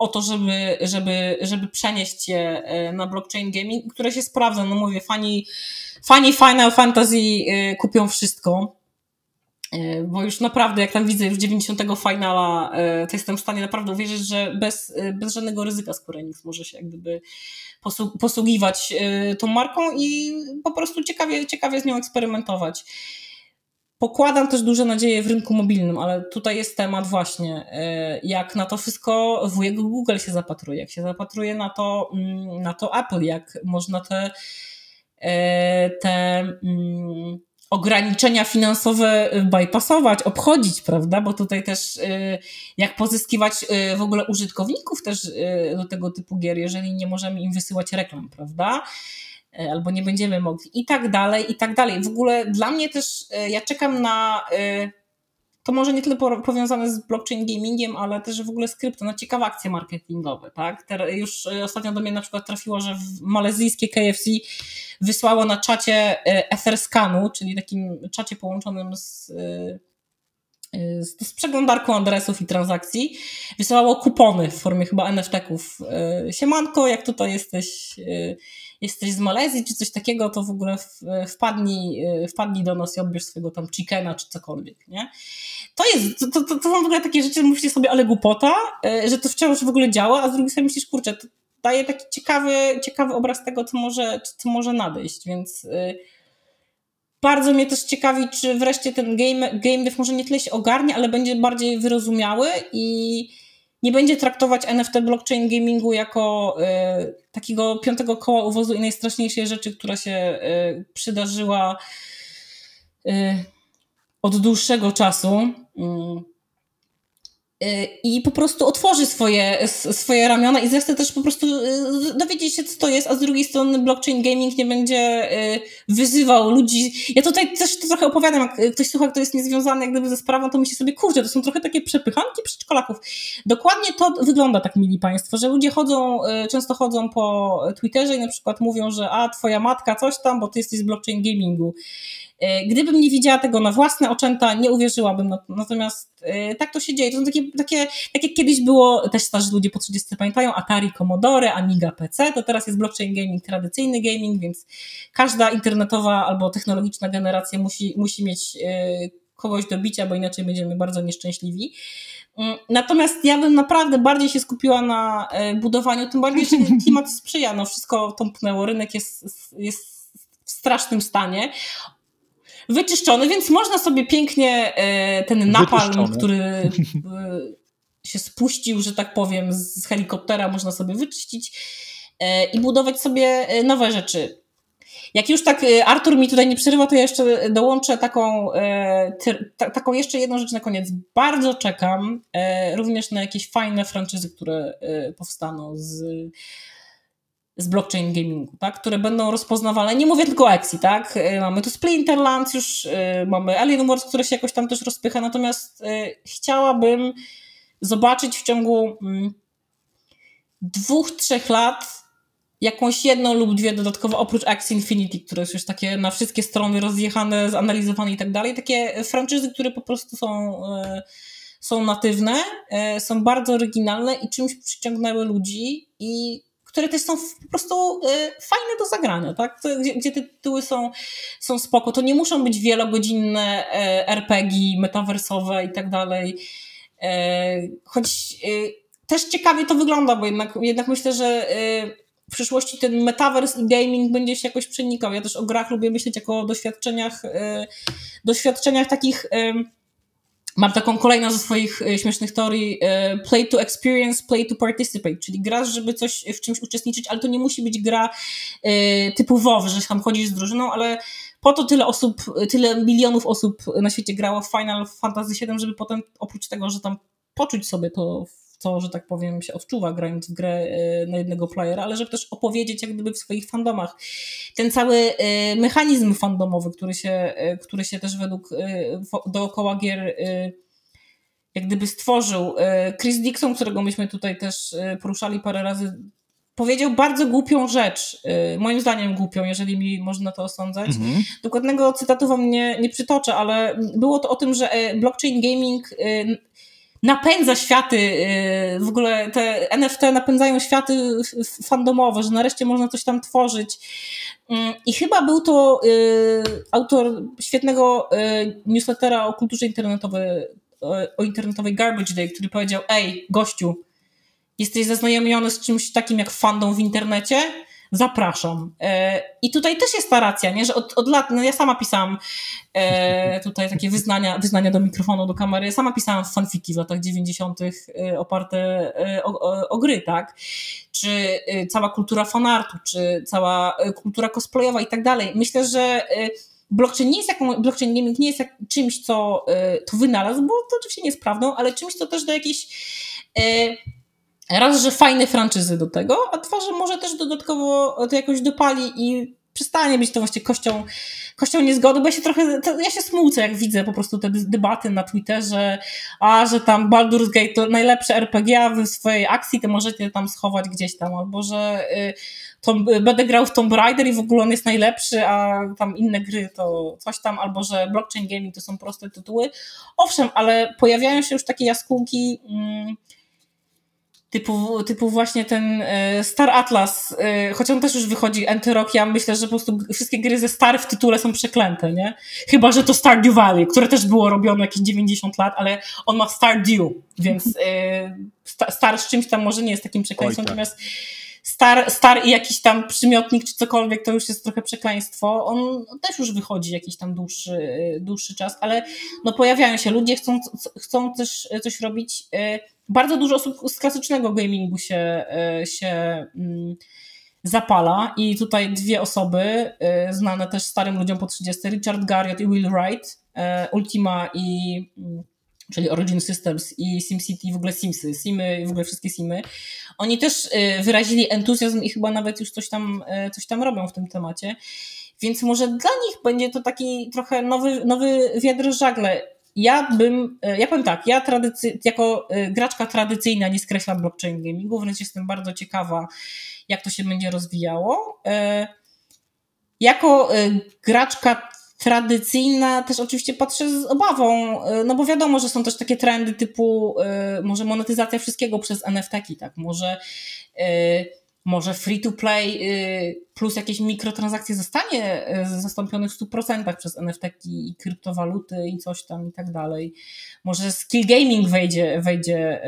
o to, żeby, żeby, żeby przenieść je e, na blockchain gaming, które się sprawdza. No mówię, fani, fani Final Fantasy e, kupią wszystko. E, bo już naprawdę, jak tam widzę już 90 finala, to jestem w stanie naprawdę uwierzyć, że bez, bez żadnego ryzyka Square Enix może się jak gdyby posługiwać tą marką i po prostu ciekawie, ciekawie z nią eksperymentować. Pokładam też duże nadzieje w rynku mobilnym, ale tutaj jest temat właśnie, e, jak na to wszystko wujek Google się zapatruje, jak się zapatruje na to, mm, na to Apple, jak można te, e, te mm, ograniczenia finansowe bypassować, obchodzić, prawda? Bo tutaj też e, jak pozyskiwać w ogóle użytkowników też do tego typu gier, jeżeli nie możemy im wysyłać reklam, prawda? E, albo nie będziemy mogli i tak dalej, i tak dalej. W ogóle dla mnie też, e, ja czekam na, e, to może nie tyle powiązane z blockchain gamingiem, ale też w ogóle z krypto, na ciekawe akcje marketingowe, tak? Już ostatnio do mnie na przykład trafiło, że malezyjskie KFC wysłało na czacie Etherscanu, czyli takim czacie połączonym z z, z przeglądarką adresów i transakcji, wysyłało kupony w formie chyba NFT-ków. Siemanko, jak tutaj jesteś jesteś z Malezji czy coś takiego, to w ogóle wpadnij, e, wpadnij do nas i odbierz swojego tam chickena czy cokolwiek, nie? To jest, to, to, to są w ogóle takie rzeczy, myślisz sobie, ale głupota, e, że to wciąż w ogóle działa, a z drugiej strony myślisz, kurczę, to daje taki ciekawy, ciekawy obraz tego, co może, co może nadejść, więc e, bardzo mnie też ciekawi, czy wreszcie ten game, game dev może nie tyle się ogarnie, ale będzie bardziej wyrozumiały i nie będzie traktować NFT blockchain gamingu jako y, takiego piątego koła uwozu i najstraszniejszej rzeczy, która się y, przydarzyła y, od dłuższego czasu. Y, i po prostu otworzy swoje, swoje ramiona i zechce też po prostu y, dowiedzieć się, co to jest, a z drugiej strony blockchain gaming nie będzie y, wyzywał ludzi. Ja tutaj też to trochę opowiadam, jak ktoś słucha, kto jest niezwiązany jak gdyby ze sprawą, to myśli sobie, kurczę, to są trochę takie przepychanki przedszkolaków. Dokładnie to wygląda tak, mili Państwo, że ludzie chodzą, często chodzą po Twitterze i na przykład mówią, że a, twoja matka coś tam, bo ty jesteś z blockchain gamingu. E, gdybym nie widziała tego na własne oczęta, nie uwierzyłabym. Natomiast e, tak to się dzieje. To są takie, takie tak jak kiedyś było, też starzy ludzie po 30 pamiętają, Atari, Commodore, Amiga, PC, to teraz jest blockchain gaming, tradycyjny gaming, więc każda internetowa albo technologiczna generacja musi, musi mieć e, kogoś do bicia, bo inaczej będziemy bardzo nieszczęśliwi. Mm, natomiast ja bym naprawdę bardziej się skupiła na budowaniu, tym bardziej, że klimat sprzyja, no wszystko tąpnęło, rynek jest, jest w strasznym stanie wyczyszczony, więc można sobie pięknie e, ten napalm, który e, się spuścił, że tak powiem, z helikoptera, można sobie wyczyścić e, i budować sobie nowe rzeczy. Jak już tak Artur mi tutaj nie przerywa, to ja jeszcze dołączę taką, taką jeszcze jedną rzecz na koniec. Bardzo czekam również na jakieś fajne franczyzy, które powstaną z z blockchain gamingu, tak? które będą rozpoznawalne. Nie mówię tylko o Exi, tak? Y, mamy tu Splinterlands, już y, mamy Alien Wars, które się jakoś tam też rozpycha, natomiast y, chciałabym zobaczyć w ciągu mm, dwóch, trzech lat jakąś jedną lub dwie dodatkowo, oprócz X Infinity, które jest już takie na wszystkie strony rozjechane, zanalizowane i tak dalej, takie franczyzy, które po prostu są, są natywne, są bardzo oryginalne i czymś przyciągnęły ludzi i które też są po prostu y, fajne do zagrania, tak? Gdzie, gdzie tytuły są, są spoko. To nie muszą być wielogodzinne y, RPG, metaversowe i tak dalej. Y, choć też ciekawie to wygląda, bo jednak, jednak myślę, że w przyszłości ten metaverse i gaming będzie się jakoś przenikał. Ja też o grach lubię myśleć jako o doświadczeniach, doświadczeniach takich Mam taką kolejną ze swoich e, śmiesznych teorii e, play to experience, play to participate, czyli grasz, żeby coś w czymś uczestniczyć, ale to nie musi być gra e, typu WoW, że tam chodzisz z drużyną, ale po to tyle osób, tyle milionów osób na świecie grało w Final Fantasy VII, żeby potem oprócz tego, że tam poczuć sobie to co, że tak powiem, się odczuwa grając w grę e, na jednego playera, ale żeby też opowiedzieć jak gdyby w swoich fandomach. Ten cały e, mechanizm fandomowy, który się, e, który się też według dookoła gier jak gdyby stworzył. Chris Dixon, którego myśmy tutaj też poruszali parę razy, powiedział bardzo głupią rzecz, moim zdaniem głupią, jeżeli mi można to osądzać. Mhm. Dokładnego cytatu wam nie, nie przytoczę, ale było to o tym, że blockchain gaming napędza światy, y, w ogóle te NFT napędzają światy fandomowe, że nareszcie można coś tam tworzyć. Mm, I chyba był to y, autor świetnego y, newslettera o kulturze internetowej, o internetowej Garbage Day, który powiedział: Ej, gościu, jesteś zaznajomiony z czymś takim jak fandom w internecie? Zapraszam. E, I tutaj też jest ta racja, nie? że od, od lat, no ja sama pisałam e, tutaj takie wyznania, wyznania do mikrofonu, do kamery, sama pisałam fanfiki w latach 90. E, oparte o, o, o gry, tak? Czy cała kultura fanartu, czy cała kultura cosplayowa i tak dalej. Myślę, że blockchain nie jest jaką, blockchain gaming nie jest jak czymś, co to wynalazł, bo to oczywiście nie jest prawdą, ale czymś, co też do jakiejś raz, że fajne franczyzy do tego, a dwa, że może też dodatkowo to jakoś dopali i przestanie być to właśnie kością, kością niezgody, bo ja się trochę, ja się smucę, jak widzę po prostu te debaty na Twitterze, a że tam Baldur's Gate to najlepsze RPG, a wy w swojej akcji to możecie tam schować gdzieś tam, albo że y, to, y, będę grał w Tomb Raider i w ogóle on jest najlepszy, a tam inne gry to coś tam, albo że blockchain gaming to są proste tytuły. Owszem, ale pojawiają się już takie jaskółki, mm, typu, typu właśnie ten e, Star Atlas, e, choć on też już wychodzi Enterok, ja myślę, że po prostu wszystkie gry ze Star w tytule są przeklęte, nie? Chyba, że to Stardew Valley, które też było robione jakieś 90 lat, ale on ma Stardew, więc e, Star z czymś tam może nie jest takim przekleństwem, tak. natomiast star, star i jakiś tam przymiotnik czy cokolwiek, to już jest trochę przekleństwo. On też już wychodzi jakiś tam dłuższy, dłuższy czas, ale no pojawiają się ludzie, chcą, chcą też coś robić. Bardzo dużo osób z klasycznego gamingu się, się mm, zapala i tutaj dwie osoby znane też starym ludziom po 30, Richard Garriott i Will Wright, Ultima i mm, czyli Origin Systems i SimCity, w ogóle Simsy, Simy, w ogóle wszystkie Simy, oni też wyrazili entuzjazm i chyba nawet już coś tam, coś tam robią w tym temacie. Więc może dla nich będzie to taki trochę nowy, nowy wiatr żagle. Ja bym, y, ja powiem tak, ja tradycy, jako graczka tradycyjna nie skreślam blockchain gamingu, wręcz jestem bardzo ciekawa, jak to się będzie rozwijało. Jako graczka tradycyjna też oczywiście patrzę z obawą, no bo wiadomo, że są też takie trendy typu może monetyzacja wszystkiego przez NFT, tak, może może free to play plus jakieś mikrotransakcje zostanie zastąpionych w 100% przez NFT i kryptowaluty i coś tam i tak dalej. Może skill gaming wejdzie, wejdzie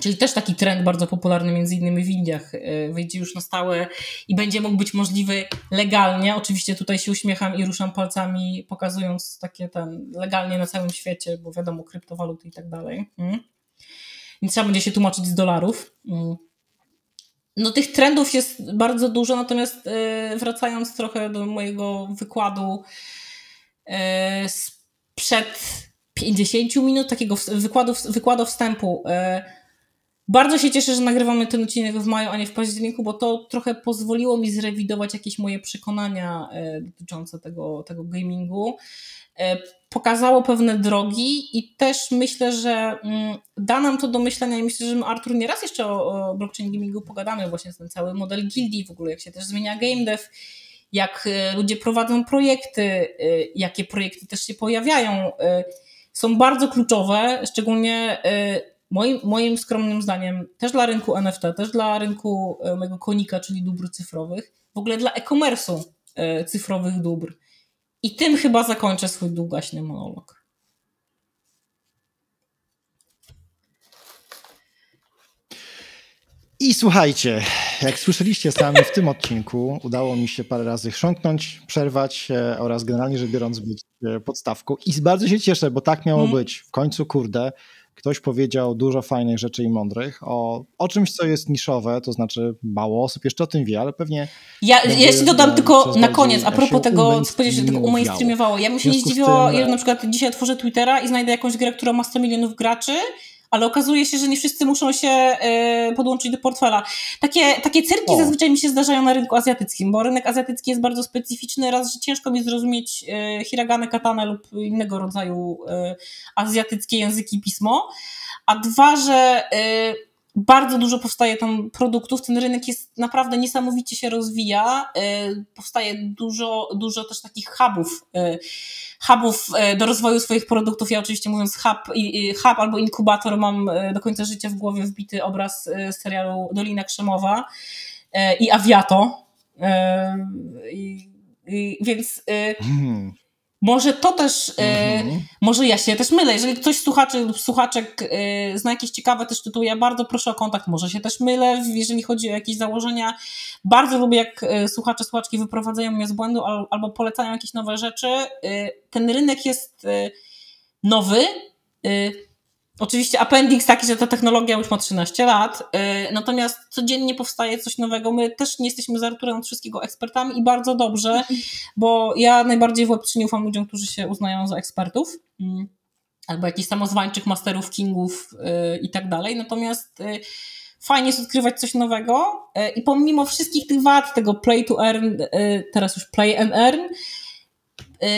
Czyli też taki trend bardzo popularny między innymi w Indiach e, wyjdzie już na stałe i będzie mógł być możliwy legalnie. Oczywiście tutaj się uśmiecham i ruszam palcami, pokazując takie ten legalnie na całym świecie, bo wiadomo, kryptowaluty i tak dalej. Nie trzeba będzie się tłumaczyć z dolarów. No tych trendów jest bardzo dużo, natomiast e, wracając trochę do mojego wykładu e, sprzed 50 minut, takiego wykładu, wykładu wstępu, bardzo się cieszę, że nagrywamy ten odcinek w maju, a nie w październiku, bo to trochę pozwoliło mi zrewidować jakieś moje przekonania dotyczące tego, tego gamingu pokazało pewne drogi i też myślę, że mm, da nam to do myślenia i myślę, że my, Artur nieraz jeszcze o, o blockchain gamingu pogadamy, właśnie ten cały model gildii w ogóle, jak się też zmienia game dev, jak e, ludzie prowadzą projekty, e, jakie projekty też się pojawiają, e, są bardzo kluczowe, szczególnie moim, moim skromnym zdaniem też dla rynku NFT, też dla rynku mojego konika, czyli dóbr cyfrowych, w ogóle dla e-commerce'u cyfrowych dóbr. I tym chyba zakończę swój długaśny monolog.
I słuchajcie, jak słyszeliście sami w tym odcinku, udało mi się parę razy chrząknąć, przerwać oraz generalnie rzecz biorąc być podstawką. I bardzo się cieszę, bo tak miało hmm. być. W końcu, kurde, ktoś powiedział dużo fajnych rzeczy i mądrych o, o czymś, co jest niszowe, to znaczy mało osób jeszcze o tym wie, ale pewnie.
Ja, się dodam tylko na koniec, a propos tego, co powiedziałeś, że tego umainstreamowało. Ja bym się nie zdziwiła, tym... na przykład dzisiaj otworzę Twittera i znajdę jakąś grę, która ma 100 milionów graczy ale okazuje się, że nie wszyscy muszą się e, podłączyć do portfela. Takie, takie cyrki o. zazwyczaj mi się zdarzają na rynku azjatyckim, bo rynek azjatycki jest bardzo specyficzny. Raz, że ciężko mi zrozumieć e, hiragane, katana lub innego rodzaju e, azjatyckie języki pismo, a dwa, że bardzo dużo powstaje tam produktów, ten rynek jest naprawdę niesamowicie się rozwija, powstaje dużo, dużo też takich hubów hubów e, do rozwoju swoich produktów. Ja oczywiście mówiąc hub, hub albo inkubator mam do końca życia w głowie wbity obraz serialu Dolina Krzemowa i Aviato. I, i, więc hmm. Może to też, mm-hmm. może ja się też mylę. Jeżeli ktoś słuchaczy lub słuchaczek y, zna jakieś ciekawe też tytuły, ja bardzo proszę o kontakt. Może się też mylę, jeżeli chodzi o jakieś założenia. Bardzo lubię, jak y, słuchacze, słuchaczki wyprowadzają mnie z błędu al, albo polecają jakieś nowe rzeczy. Y, ten rynek jest nowy. Oczywiście appendix taki, że ta technologia już ma 13 lat, yy, natomiast codziennie powstaje coś nowego. My też nie jesteśmy z Arturem od wszystkiego ekspertami i bardzo dobrze, bo ja najbardziej w Web3 ufam ludziom, którzy się uznają za ekspertów, yy, albo jakichś samozwańczych masterów, kingów yy, i tak dalej. Natomiast y, fajnie jest odkrywać coś nowego y, i pomimo wszystkich tych wad, tego play to earn, y, teraz już play and earn,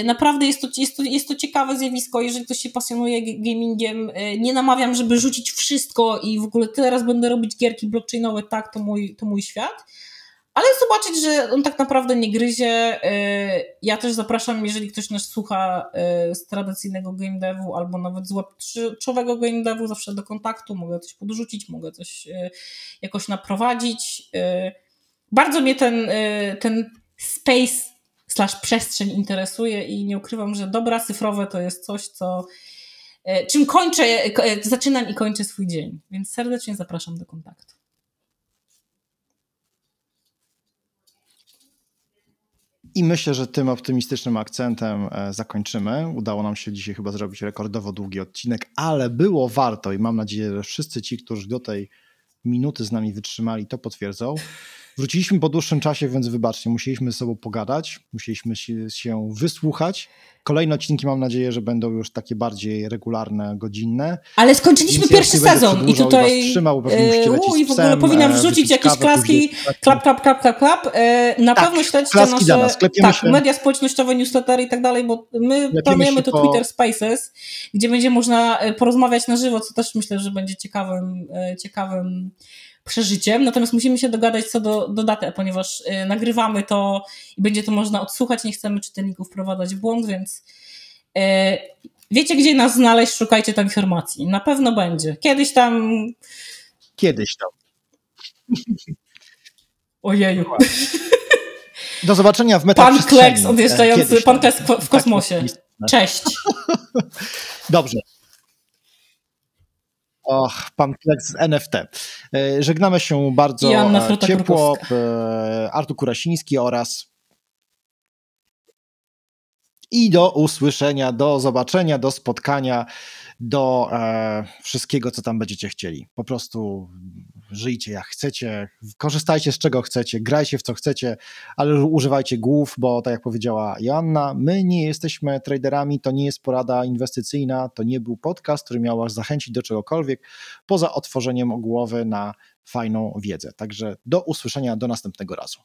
naprawdę jest to, jest, to, jest to ciekawe zjawisko, jeżeli ktoś się pasjonuje gamingiem. E, nie namawiam, żeby rzucić wszystko i w ogóle teraz będę robić gierki blockchainowe, tak, to mój, to mój świat. Ale zobaczyć, że on tak naprawdę nie gryzie. E, ja też zapraszam, jeżeli ktoś nas słucha z tradycyjnego game devu albo nawet z web game devu, zawsze do kontaktu, mogę coś podrzucić, mogę coś jakoś naprowadzić. Bardzo mnie ten, ten space slash przestrzeń interesuje i nie ukrywam, że dobra cyfrowe to jest coś, co e, czym kończę, e, zaczynam i kończę swój dzień. Więc serdecznie zapraszam do kontaktu.
I myślę, że tym optymistycznym akcentem e, zakończymy. Udało nam się dzisiaj chyba zrobić rekordowo długi odcinek, ale było warto i mam nadzieję, że wszyscy ci, którzy do tej minuty z nami wytrzymali, to potwierdzą. Wróciliśmy po dłuższym czasie, więc wybaczcie, musieliśmy ze sobą pogadać, musieliśmy się, się wysłuchać. Kolejne odcinki mam nadzieję, że będą już takie bardziej regularne, godzinne.
Ale skończyliśmy pierwszy sezon i tutaj
trzymał,
yy, i w ogóle powinnam e, wrzucić jakieś klaski, klap, klap, klap, klap, klap. Yy, na tak, pewno śledźcie nasze nas. tak, się. media społecznościowe, newslettery i tak dalej, bo my planujemy to po... Twitter Spaces, gdzie będzie można porozmawiać na żywo, co też myślę, że będzie ciekawym, ciekawym przeżyciem, natomiast musimy się dogadać co do, do daty, ponieważ y, nagrywamy to i będzie to można odsłuchać, nie chcemy czytelników wprowadzać w błąd, więc y, wiecie gdzie nas znaleźć, szukajcie tam informacji. Na pewno będzie. Kiedyś tam...
Kiedyś tam.
Ojeju.
Do zobaczenia w
meta Pan Kleks odjeżdżający, pan Kleks w kosmosie. Cześć.
Dobrze. Och, pan Kleks z NFT. E, żegnamy się bardzo e, ciepło. E, Artur Kurasiński oraz i do usłyszenia, do zobaczenia, do spotkania, do e, wszystkiego, co tam będziecie chcieli. Po prostu żyjcie jak chcecie, korzystajcie z czego chcecie, grajcie w co chcecie, ale używajcie głów, bo tak jak powiedziała Joanna, my nie jesteśmy traderami, to nie jest porada inwestycyjna, to nie był podcast, który miał was zachęcić do czegokolwiek, poza otworzeniem głowy na fajną wiedzę. Także do usłyszenia, do następnego razu.